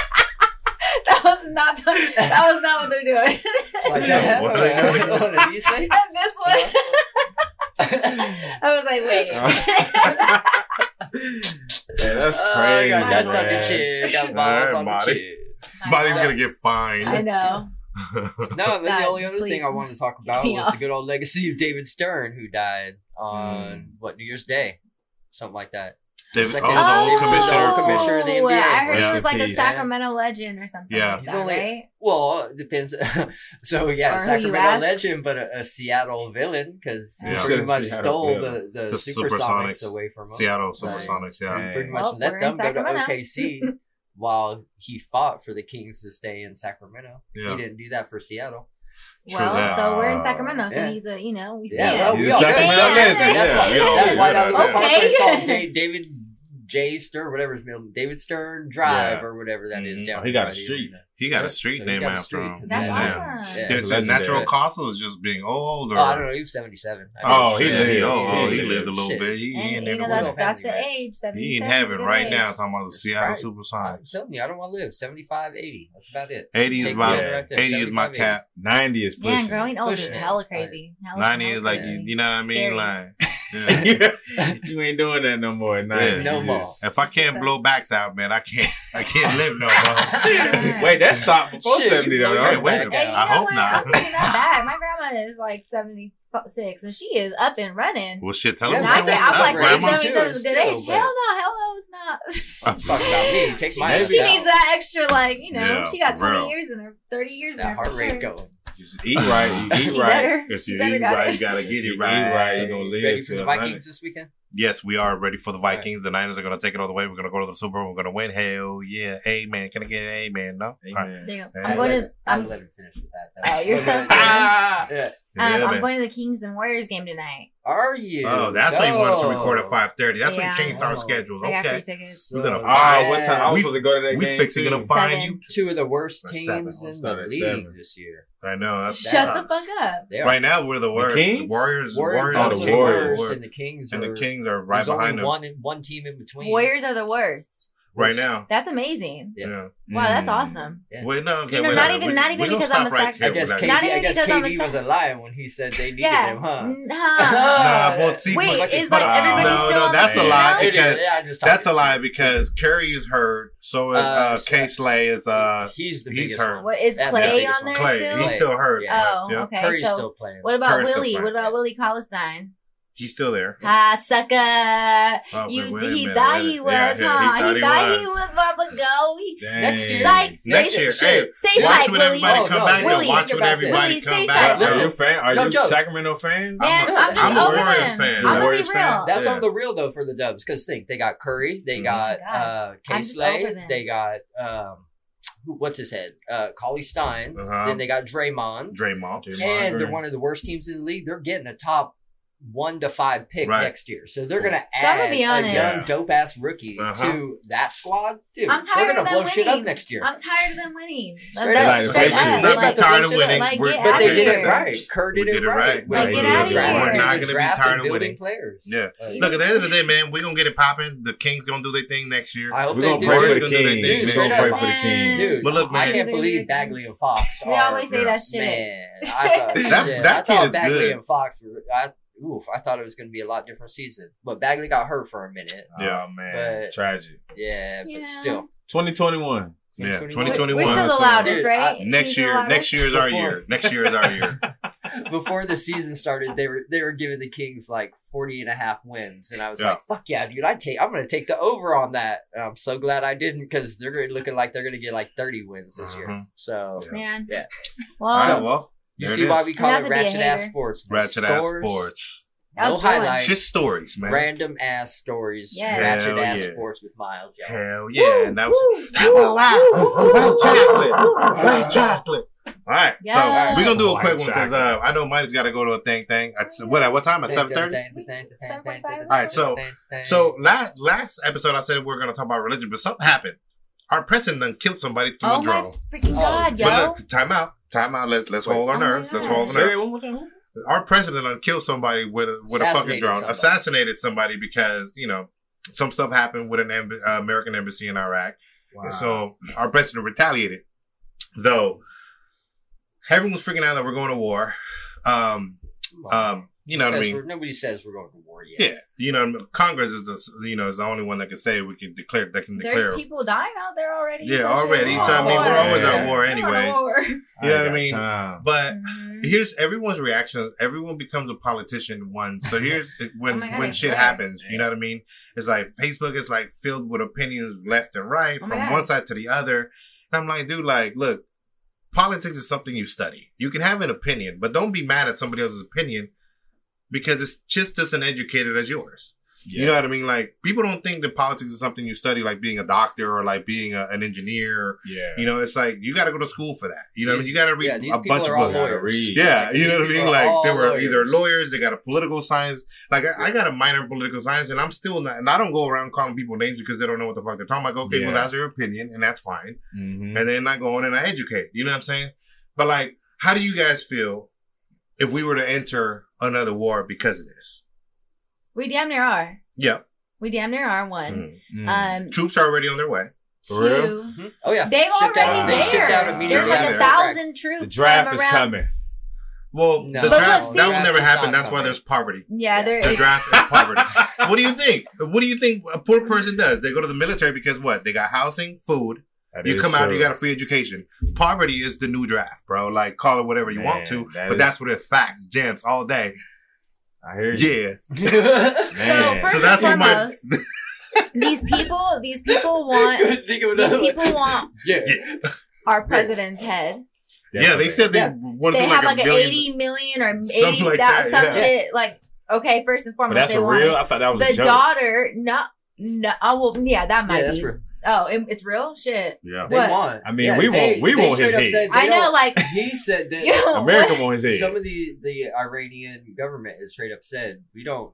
that was not the, that was not what they're doing. like that. What? What, what did you say? And this one, I was like, wait. yeah, that's Oh, crazy. I got nuts on man. your chin. Got All balls right, on the Marty. chin. Body's gonna get fined. I know. No, but the only other please. thing I wanted to talk about Me was off. the good old legacy of David Stern, who died on Mm. what New Year's Day, something like that. David, oh, the old Oh, commissioner. the commissioner of the NBA. I heard Rest he in was like a peace. Sacramento legend or something. Yeah. like He's that, only- right? Well, it depends. so yeah, Or Sacramento legend, but a, a Seattle villain because he Yeah. pretty much Seattle stole villain. the, the, The Supersonics, Supersonics. away from him. Seattle Right. Supersonics, yeah. Dang. Pretty much Well, let them go to OKC while he fought for the Kings to stay in Sacramento. Yeah. He didn't do that for Seattle. True well, that. so we're in Sacramento, so Yeah. he's a, you know, we Yeah, stand. well, He's we a all Sacramento stand. legend, That's yeah. why, We that's why that little that, park yeah. is called David J. Stern, whatever his middle, David Stern Drive Yeah. or whatever that is Mhm. down. Oh, he got by a street. arena. He got Yeah, a street so name got a after street. him. That's Yeah. awesome. Yeah. Is It's it natural legendary. cause or is just being old? Or? Oh, I don't know. He was seventy-seven. Oh, he Yeah, lived. Oh, oh, he lived a little shit. bit. He, he And in you there know that's that's the age. He in 77 heaven good right age. now talking about the Seattle Right. I'm telling you, I don't want to live 75, 80. That's about it. 80 is Take my me right 80 is my 75, 80. cap. Ninety is Man, pushing. growing old is Pushing hella crazy. 90 is like, you, you know what I mean? Scary. Like, yeah. you ain't doing that no more. at 90. Yeah. No more. just- if I can't blow backs out, man, I can't. I can't live no more. Wait, that stopped before Shit, seventy you though. blow Hey, wait a minute. Hey. I hope what? not. I'm taking that back. My grandma is like 76 and she is up and running. Well, shit, tell Yeah, him And I'm like, grandma, grandma. 77 is a good age. still, Hell no, hell no, it's not. I'm talking about me. Take my Maybe. she needs that extra, like, you know, Yeah, she got 20 real. years in her, 30 years in her. that heart rate sure. going. Just eat right. You eat She right. better. If she you eat got right, it. you gotta get If you it eat right. right, So, you gonna live ready to for the 100. Vikings this weekend? Yes, we are ready for the Vikings. The Niners are going to take it all the way. We're going to go to the Super Bowl. We're going to win. Hell yeah. Amen. Can I get an amen? No? Amen. There you I'm I'd going to. I'd I'm, let him finish with that. Oh, you're so yeah. Ah! yeah. Um, Yeah, I'm man. going to the Kings and Warriors game tonight. Are you? Oh, that's why you wanted to record at five thirty. That's Yeah. when you changed our Oh. schedules. I got free Okay. We're gonna So Oh, what time? I was We- supposed to go to that we game. fixing too. to find Seven. you. Two of the worst teams seven. in the league seven. this year. I know. That's, Shut that the fuck up. Right now, we're the worst. The Kings? Warriors, Warriors, Warriors, Oh, Warriors the are the Warriors. worst, and the Kings and the Kings are right there's only behind them one one team in between. Warriors are the worst. Right now. That's amazing. Yeah. Yeah. Wow, that's Mm. awesome. Yeah. Wait, no, okay, You know, wait, not no, even- we- not even gonna because I'm a right sac- I guess that. KD, Not even I guess because I'm a KD wasn't lying when he said they needed Yeah. him, huh? Nah. Nah, well, see, Wait, but- is but- like everybody no, still no, on that's the a team lie now? Because yeah, that's a lie because Curry is hurt. So is Uh, uh, so- K Slay is uh he's the he's hurt. one. What is That's Klay biggest on there Klay. still? He's still hurt. Oh, okay. Curry's so still playing. what about Willie? What about Willie Cauley-Stein? He's still there. Ah, sucker. Oh, You, wait he minute, thought he was, Yeah, yeah, huh? he thought he he thought was. he was about to go. He, Dang. Next year. Psych. Next year, shit. hey, Say Watch psych, when Willie. everybody Oh, come no, back. Willie, Watch when everybody this. come Willie, say back. Are Listen. you a fan? Are No you joke. Sacramento fan? Man, I'm a- I'm I'm a Warriors fan. I'm gonna Warriors fan? That's Yeah. on the real though for the Dubs because think they got Curry, they got Oh my God. uh, K-Slay. they got um, what's his head, uh, Cauley-Stein, Uh-huh. then they got Draymond, Draymond. Draymond. and they're one of the worst teams in the league. They're getting a top one to five pick Right. next year, so they're gonna add gonna a young Yeah. dope ass rookie Uh-huh. to that squad. Dude, I'm they're gonna of them blow shit up next year. I'm tired of them winning. Straight That's up. straight Like, up. it's not Like, tired of winning. Like, We're- get But out they did it right. Kerr did, We it did it right. right. With Like, the get outta draft. here. We're not gonna be tired of winning. players. Yeah. Look, at the end of the day, man, we're gonna get it popping. The Kings gonna do their thing next year. I hope We're they gonna do. pray for the their Kings. thing. We're gonna pray for the Kings. But look, I can't believe Bagley and Fox. We always say that shit. Man, I thought, That- I thought Bagley and Fox were. I, oof, I thought it was going to be a lot different season, but Bagley got hurt for a minute. Yeah. Oh man, But- tragic. Yeah, but Yeah. still, 2021. Yeah, 2021. 2021. We're still the So- loudest, Dude, right? I- Next year, loudest? next year is our year. Next year is our year. Before the season started, they were they were giving the Kings like 40 and a half wins, and I was Yeah. like, "Fuck yeah, dude! I take I'm going to take the over on that." And I'm so glad I didn't because they're looking like they're going to get like 30 wins this year. Mhm. So Yeah. Man. Yeah. Well, All right, well, you there see why we call it to be a ratchet ass sports. Ratchet ass sports. No a good one. highlights. Just stories, man. random ass stories. Yes. Ratchet ass yeah. sports with Miles. Yo. Hell yeah, and that was Woo, wow, wow, white chocolate, white chocolate. All right, Yeah. so we're gonna do a White quick one because uh. I know Mike's got to go to a thing thing. At what at what time? At seven thirty. All right, so so last last episode I said we are gonna talk about religion, but something happened. Our president done killed somebody through Oh a my drone. freaking Oh, god, yo. But look, time out, time out. Let's let's hold our Oh my nerves. Let's hold our nerves. one more time. Our president killed somebody with a with a fucking drone. somebody. Assassinated somebody because you know some stuff happened with an emb- uh, American embassy in Iraq. And so our president retaliated. Though everyone was freaking out that we're going to war. Um, um, you know what I mean? Nobody says we're going to war yet. Yeah, you know, Congress is the you know is the only one that can say we can declare that can declare. There's people dying out there already. Yeah, already. So, I mean, war. we're always at war anyways. war. You know what I mean? time. But Mhm. here's everyone's reaction. Everyone becomes a politician once. So here's when Oh God, when shit swear. happens. You know what I mean? It's like Facebook is like filled with opinions left and right Oh from one side to the other. And I'm like, dude, like, look, politics is something you study. You can have an opinion, but don't be mad at somebody else's opinion because it's just as uneducated as yours. You know what I mean? Like people don't think that politics is something you study, like being a doctor or like being a, an engineer. yeah. You know, it's like you got to go to school for that. You know, what I mean? These- you got to read yeah, a bunch of books. Gotta lawyers. read. Yeah, Like, you know what I mean? Like all they were lawyers. either lawyers, they got a political science. Like I, I got a minor in political science, and I'm still not. And I don't go around calling people names because they don't know what the fuck they're talking about. I go, okay, well that's your opinion, and that's fine. Mhm. And then I go on and I educate. You know what I'm saying? But like, how do you guys feel if we were to enter another war because of this? We damn near are. Yep. We damn near are one. Mhm. Mm. Um, Troops are already on their way. For real? two. Oh yeah, They've Shipped already out- they shipped there. out immediately There's like after a the thousand troops. the draft is around. coming. Well, No. the draft look, that see- will never happen. not That's why there's poverty. Yeah, there. The draft is poverty. what do you think? What do you think a poor person does? They go to the military because what? They got housing, food. That you is come out, you got a free education. Poverty is the new draft, bro. Like call it whatever you want to, that but is- that's what it facts, gems all day. I hear you. Yeah. So Man. first so that's and what my foremost, these people, these people want, these people one. want Yeah. our president's head. yeah. They said they Yeah. want They to have like, like a an billion. eighty million or Something eighty like thousand, that, some yeah. shit. Like, okay, first and But foremost, that's they a want real. I thought that was the a joke. daughter. No, no. Oh well, yeah, that might Yeah, that's be. True. Oh, it, it's real shit. Yeah. They What? want. I mean, we want- we want his straight up head. said they I know, don't- like he said that you know, America what? wants his head. some of the the Iranian government has straight up said we don't.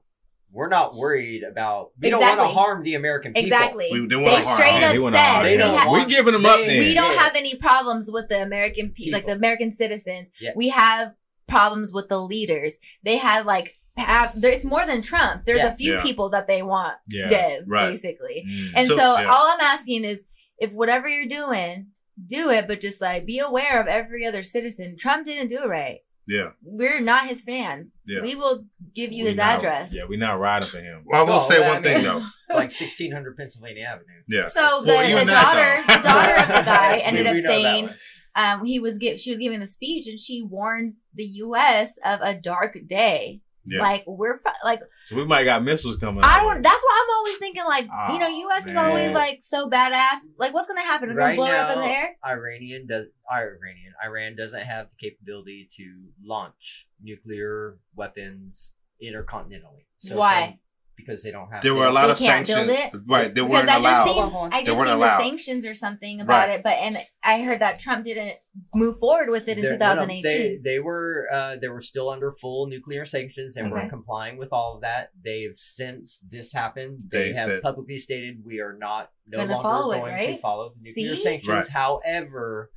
We're not worried about. We don't want to harm the American people. Exactly. We- they They, wanna harm straight up He wanna said harm They don't ha- we want- giving them up then. we don't Yeah. have any problems with the American pe- like the American citizens. Yeah. We have problems with the leaders. They had like have there's more than Trump. There's Yeah. a few Yeah. people that they want Yeah. dead, Right. basically. Mm. And so, So, yeah. all I'm asking is if whatever you're doing, do it, but just like be aware of every other citizen. Trump didn't do it right. Yeah. We're not his fans. Yeah. We will give you We his not- address. Yeah, we're not riding for him. Well, I will Well, say I one mean, thing though. Like 1600 Pennsylvania Avenue. Yeah. So the, Well, the even daughter, the daughter of the guy ended up saying, um, he was give, she was giving the speech and she warns the U.S. of a dark day. Yeah. Like we're fi- like So we might got missiles coming. I don't. way. That's why I'm always thinking like oh, you know Oh, U.S. is always like so badass. Like what's gonna happen? We're gonna blow it up in now, the air. Iranian does Iranian Iran doesn't have the capability to launch nuclear weapons intercontinentally. So Why? From- because they don't have. There they were a lot of can't build sanctions. it? Right. They Because weren't I just allowed. seen, Hold on. I They just weren't seen allowed. the sanctions or something about Right. it, but and I heard that Trump didn't move forward with it in They're- no, no, 2018. They, they were uh, they were still under full nuclear sanctions and Okay. were complying with all of that. They've since this happened, they, They have said- publicly stated we are not no longer follow it, going to follow nuclear See? sanctions. Right. However,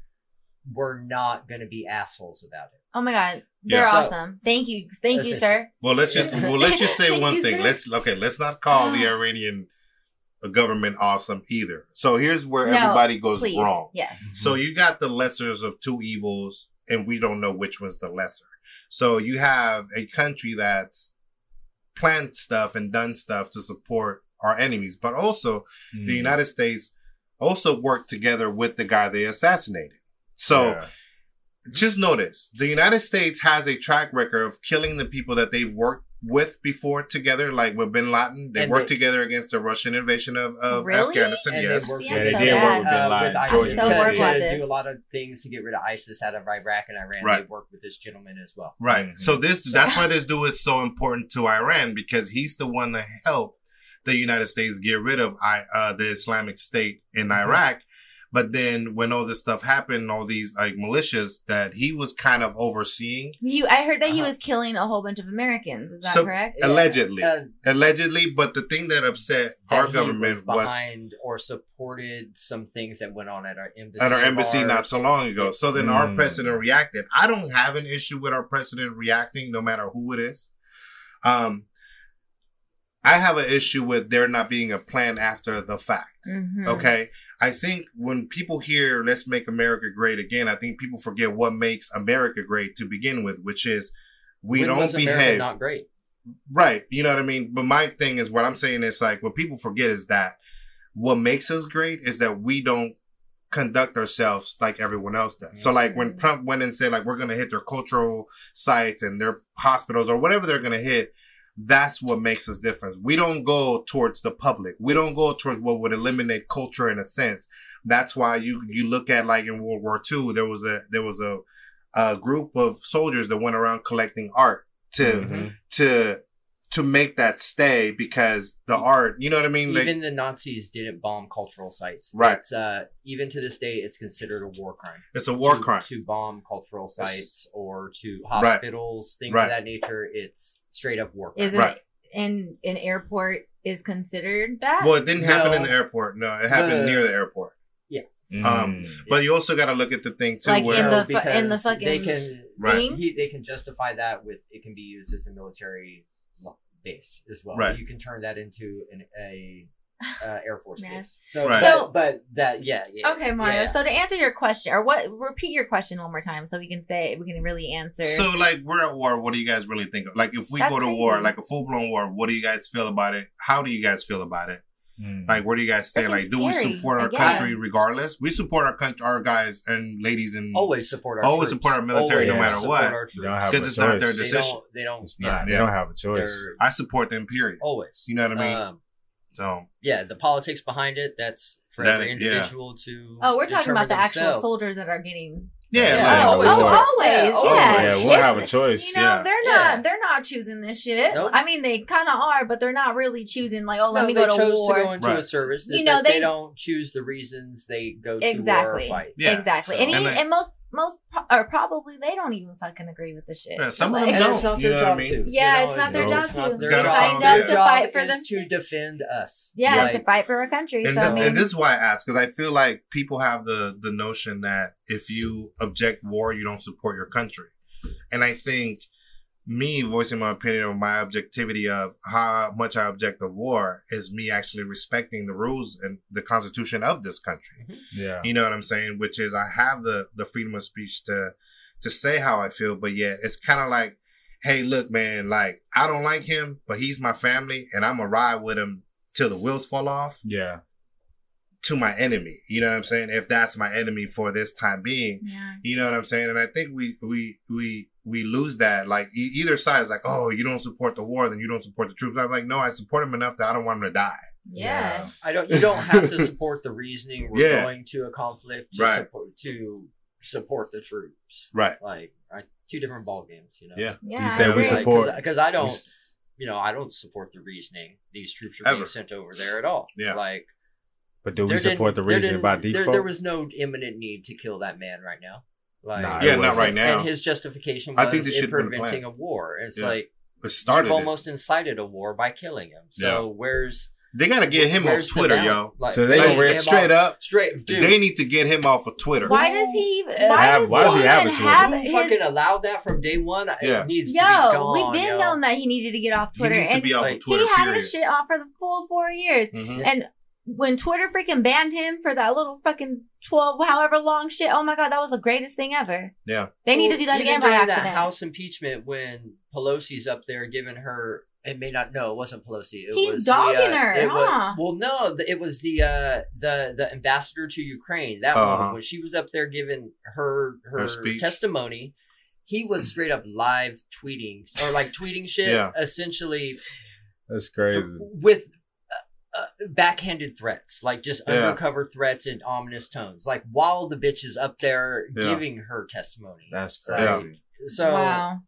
we're not going to be assholes about it. Oh my god, they're Yeah. So- awesome. Thank you, thank you, sir. Well, let's just well let's just say one you, thing. sir. Let's okay. Let's not call the Iranian uh, government awesome either. So here's where No, everybody goes Please, wrong. yes. So you got the lessers of two evils, and we don't know which one's the lesser. So you have a country that's planned stuff and done stuff to support our enemies, but also Mm. the United States also worked together with the guy they assassinated. So Yeah. Just notice the United States has a track record of killing the people that they've worked with before together, like with Bin Laden. They And worked they- together against the Russian invasion of, of Really? Afghanistan. And yes. they worked Yeah, with, they uh, did work with Bin Laden. with George ISIS So to, work to with do a lot of things to get rid of ISIS out of Iraq and Iran. Right. They worked with this gentleman as well. Right. Mhm. So this that's why this dude is so important to Iran because he's the one that helped the United States get rid of I, uh, the Islamic State in Mm-hmm. Iraq. But then when all this stuff happened, all these like militias that he was kind of overseeing, You, I heard that he Uh-huh. was killing a whole bunch of Americans. Is that So- correct? allegedly, Uh, allegedly. But the thing that upset that our government was, behind or supported some things that went on at our embassy. at our of embassy not so long ago. So then our Mm. president reacted. I don't have an issue with our president reacting, no matter who it is. Um, I have an issue with there not being a plan after the fact. Mhm. Okay. I think when people hear let's make America great again, I think people forget what makes America great to begin with, which is we When don't was America behave. Not great. right. You know what I mean? But my thing is what I'm saying is like what people forget is that what makes us great is that we don't conduct ourselves like everyone else does. So like when Trump went and said like we're gonna hit their cultural sites and their hospitals or whatever they're gonna hit, that's what makes us different. We don't go towards the public. We don't go towards what would eliminate culture in a sense. That's why you you look at like in World War II, there was a there was a a group of soldiers that went around collecting art to Mhm. to to make that stay because the art, you know what I mean? Like, Even the Nazis didn't bomb cultural sites. Right. It's, uh, even to this day, it's considered a war crime. it's a war to, crime. to bomb cultural sites or to Right. hospitals, things Right. of that nature. It's straight up war crime. Is it Right. in an airport is considered that? Well, it didn't happen in the airport. No, it happened No. near the airport. Yeah. Um, Mm. But you also got to look at the thing too, Like where in the fu- in the because they can Right. he, they can justify that with it can be used as a military base as well. Right. You can turn that into an a uh, air force Yes. base. So, Right. but, So- but that yeah, yeah Okay, Mario. yeah. So to answer your question, or what? Repeat your question one more time, so we can say we can really answer. So, like, we're at war. What do you guys really think of? Like, if we That's go to crazy. war, like a full blown war, what do you guys feel about it? How do you guys feel about it? Mm. Like, what do you guys say? Freaking Like, do we support our guess. country regardless? We support our country, our guys and ladies, and always support our Always troops. support our military no matter support what. our You don't have troops. because a it's not their choice. They decision. don't. They don't. Not. yeah, They don't have a choice. they're I support them. Period. always. You know what I mean? Um, So, yeah, the politics behind it. That's for That every is- yeah. individual to. oh, we're talking determine about the actual soldiers that are getting Yeah, Yeah, like, Oh, always oh, always, Yeah, yeah. always. Yeah, we'll If- have a choice. You know, Yeah. they're Yeah. not they're not choosing this shit. Nope. I mean, they kind of are, but they're not really choosing. Like, oh, let No, me go to war. They chose war. to go into a service. You You know, know, they, they- don't choose the reasons they go to war or fight. Yeah. exactly. So- and, And even, and most most pro- or probably they don't even fucking agree with the shit. Yeah, some of Like- them And it's don't, not you their know what I job mean? to. Yeah, it's not their no, job it's to. not their They job. signed Their up to fight for them. to defend us. Yeah, Like, to fight for our country. And, so, I this, mean, and this is why I ask because I feel like people have the the notion that if you object war, you don't support your country, and I think me voicing my opinion of my objectivity of how much I object of war is me actually respecting the rules and the constitution of this country. Mm-hmm. Yeah. You know what I'm saying? Which is I have the the freedom of speech to to say how I feel, but yet it's kind of like, hey, look, man, like I don't like him, but he's my family, and I'm gonna ride with him till the wheels fall off Yeah. to my enemy. You know what I'm saying? If that's my enemy for this time being, yeah. you know what I'm saying? And I think we we we we lose that. Like e- either side is like, oh, you don't support the war, then you don't support the troops. I'm like, no, I support them enough that I don't want them to die. yeah, I don't. You don't have to support the reasoning. We're Yeah. going to a conflict to Right. support to support the troops. Right. Like are two different ball games. You know. Yeah. yeah. think we support- because I don't. You know, I don't support the reasoning these troops are Ever. being sent over there at all. Yeah. Like But do we support the didn't- there reason by didn't- default? There, there was no imminent need to kill that man right now. Like, Nah, Yeah, not wasn't. right now. And his justification I was think this in preventing a war. It's Yeah. like It started. you've it. almost incited a war by killing him. So where's They gotta get him off where's the Twitter, balance? yo. Like, So they like, gonna get him Straight off- up, straight. Dude, they need to get him off of Twitter. Why does he? Why Have- does why does he he have even a Twitter? have who his? fucking allowed that from day one? Yeah. It needs to be Yo, gone. we've been yo. known that he needed to get off He Twitter, needs to be off like, of Twitter. he had period. his shit off for the full four years. Mhm. And when Twitter freaking banned him for that little fucking twelve, however long shit, oh my god, that was the greatest thing ever. Yeah. They need Well, to do that again by during accident. that House impeachment when Pelosi's up there giving her. It may not. No, it wasn't Pelosi. It He's was dogging the, uh, her, it was- well, no, it was the uh, the the ambassador to Ukraine. That Uh-huh. woman when she was up there giving her her, Her testimony, he was straight up live tweeting or like tweeting shit, Yeah. essentially That's crazy. th- with uh, backhanded threats, like just Yeah. undercover threats in ominous tones, like while the bitch is up there Yeah. giving her testimony. That's Yeah. crazy. So, wow.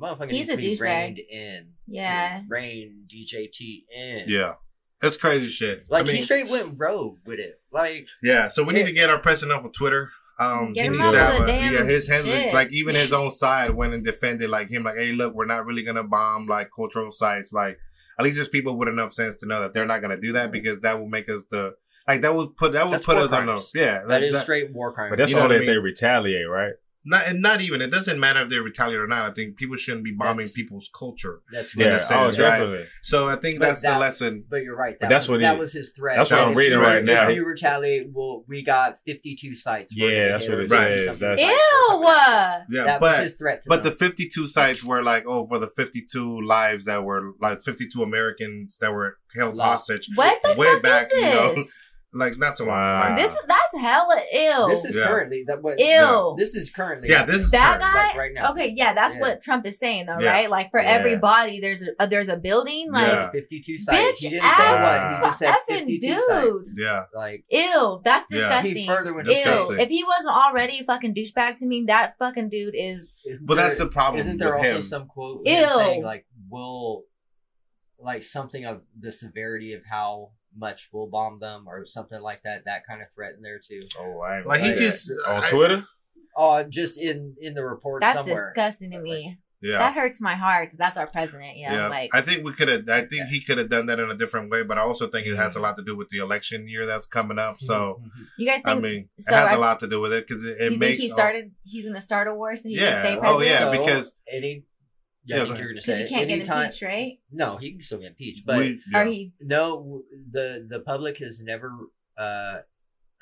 motherfucker He's needs a to be douchebag. reined in. Yeah. Rein DJT in. Yeah. That's crazy shit. Like I mean, he straight went rogue with it. Like yeah. So we need to get our president off of Twitter. Um, Get he him needs off to of have the a, damn yeah, his hands, shit. like even his own side went and defended like him, like, hey, look, we're not really gonna bomb like cultural sites. Like, at least there's people with enough sense to know that they're not gonna do that mm-hmm. because that will make us the like that would put that would That's put war us on the crimes. yeah that is straight war crime. But that's You know only what I if they retaliate, right? Not and not even it doesn't matter if they retaliate or not. I think people shouldn't be bombing That's- people's culture. that's In a Yeah. sense, oh, right? So I think But that's the lesson. But you're right. That, that's was, what that he- was his threat. that's what I'm reading you- right now. If you retaliate, well, we got 52 sites. Yeah, that's hit what it 50 says. something That's- Ew. coming. Yeah, that was his threat to But the 52 sites were like, oh, for the 52 lives that were like 52 Americans that were held Lot. hostage. What the Way fuck back, is you know, this? Like, not so long. Wow. Like, This is that's hella ill. This is Yeah. currently that. What, Ew. This is currently. yeah, this is that current. guy. like right now. Okay, yeah, that's Yeah. what Trump is saying though, Yeah. right? Like for Yeah. everybody, there's a uh, there's a building. Like, Yeah. 52 sites. bitch, he didn't say ass what. He just said effing 52 dude. sites. Yeah. Like ill. that's Yeah. disgusting. he further went. Ew. If he wasn't already a fucking douchebag to me, that fucking dude is. Isn't But there- that's the problem Isn't there with also him. some quote Ew. saying like will like something of the severity of how much we'll bomb them or something like that? That kind of threat in there too. Oh, I Like, he gonna just. on I- Twitter. Oh, just in in the report That's somewhere. disgusting to me. Yeah. That hurts my heart. That's our president. Yeah, Yeah, like I think we could have. I think he could have done that in a different way, but I also think it has a mm-hmm. lot to do with the election year that's coming up. So, Mhm. you guys I mean, so it has I- a lot to do with it because it, you it think makes. he started? He's gonna start a war so he Yeah. can stay Oh, yeah, So, because- any Yeah, yeah, I think you're gonna say he can't get impeached, right? No, he can still get impeached, but we, yeah. Or he? no, the the public has never uh,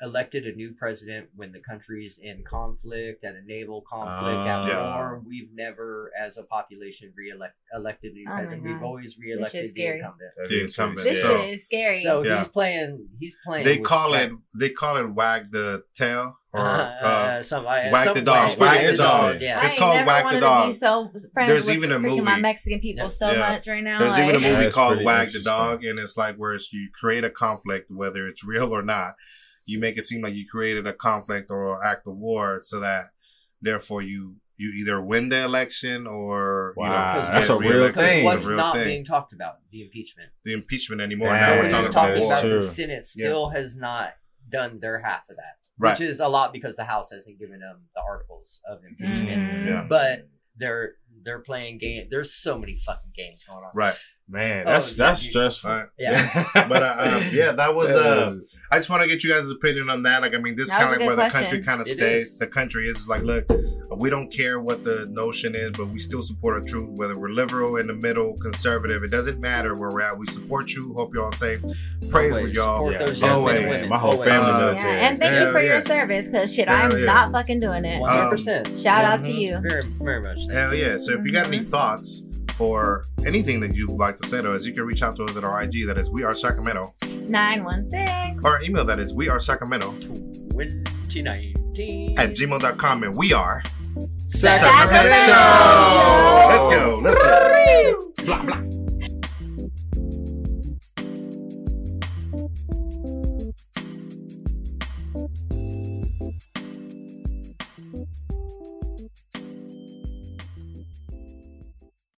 elected a new president when the country's in conflict, at a naval conflict, at Ah. Yeah. war. We've never, as a population, re-elect elected a new Oh president. We've always shit's re-elected the scary. incumbent. The incumbent. This scary. So- shit is scary. So Yeah. he's playing. He's playing. they call respect. it. They call it wag the tail or Uh, uh, uh, some, uh, whack some- the dog, whack the dog. Yeah. It's called never Whack the Dog. To be so friends There's with even a freaking my. Mexican people Yeah. so Yeah. much right now. There's like, even a movie That's called Wag the. Dog, and it's like where it's, you create a conflict, whether it's real or not. You make it seem like you created a conflict or act of war, so that therefore you you either win the election or you know Wow, that's a real thing. What's real not thing. being talked about? The impeachment. the impeachment anymore. Yeah, now we're talking talking about about the Senate still has not done their half of that, Right. which is a lot because the House hasn't given them the articles of impeachment. Mhm. Yeah. But they're they're playing game. There's so many fucking games going on. Right. Man, Oh, that's yeah, that's stressful. Right. Yeah. But uh, um, yeah, that was. Uh, I just want to get you guys' opinion on that. Like, I mean, this kind of like where good the country kind of stays. is. The country is like, look, we don't care what the notion is, but we still support our truth. Whether we're liberal, in the middle, conservative, it doesn't matter where we're at. We support you. Hope you're all safe. Praise Always with y'all. Yeah. those young men and Always. My whole Always. family Uh, military. Yeah, and thank Hell you for yeah. your service, because shit, Hell I'm yeah. not fucking doing it. One hundred percent. Shout out to Mhm. you. Very, very much. Thank Hell yeah. So if you got any Mhm. thoughts or anything that you'd like to say to us, you can reach out to us at our IG. That is We Are Sacramento. 916. Or our email that is We Are Sacramento 2019. at gmail.com. And we are Sacramento. Sacramento. Let's go. Let's go. Blah, blah.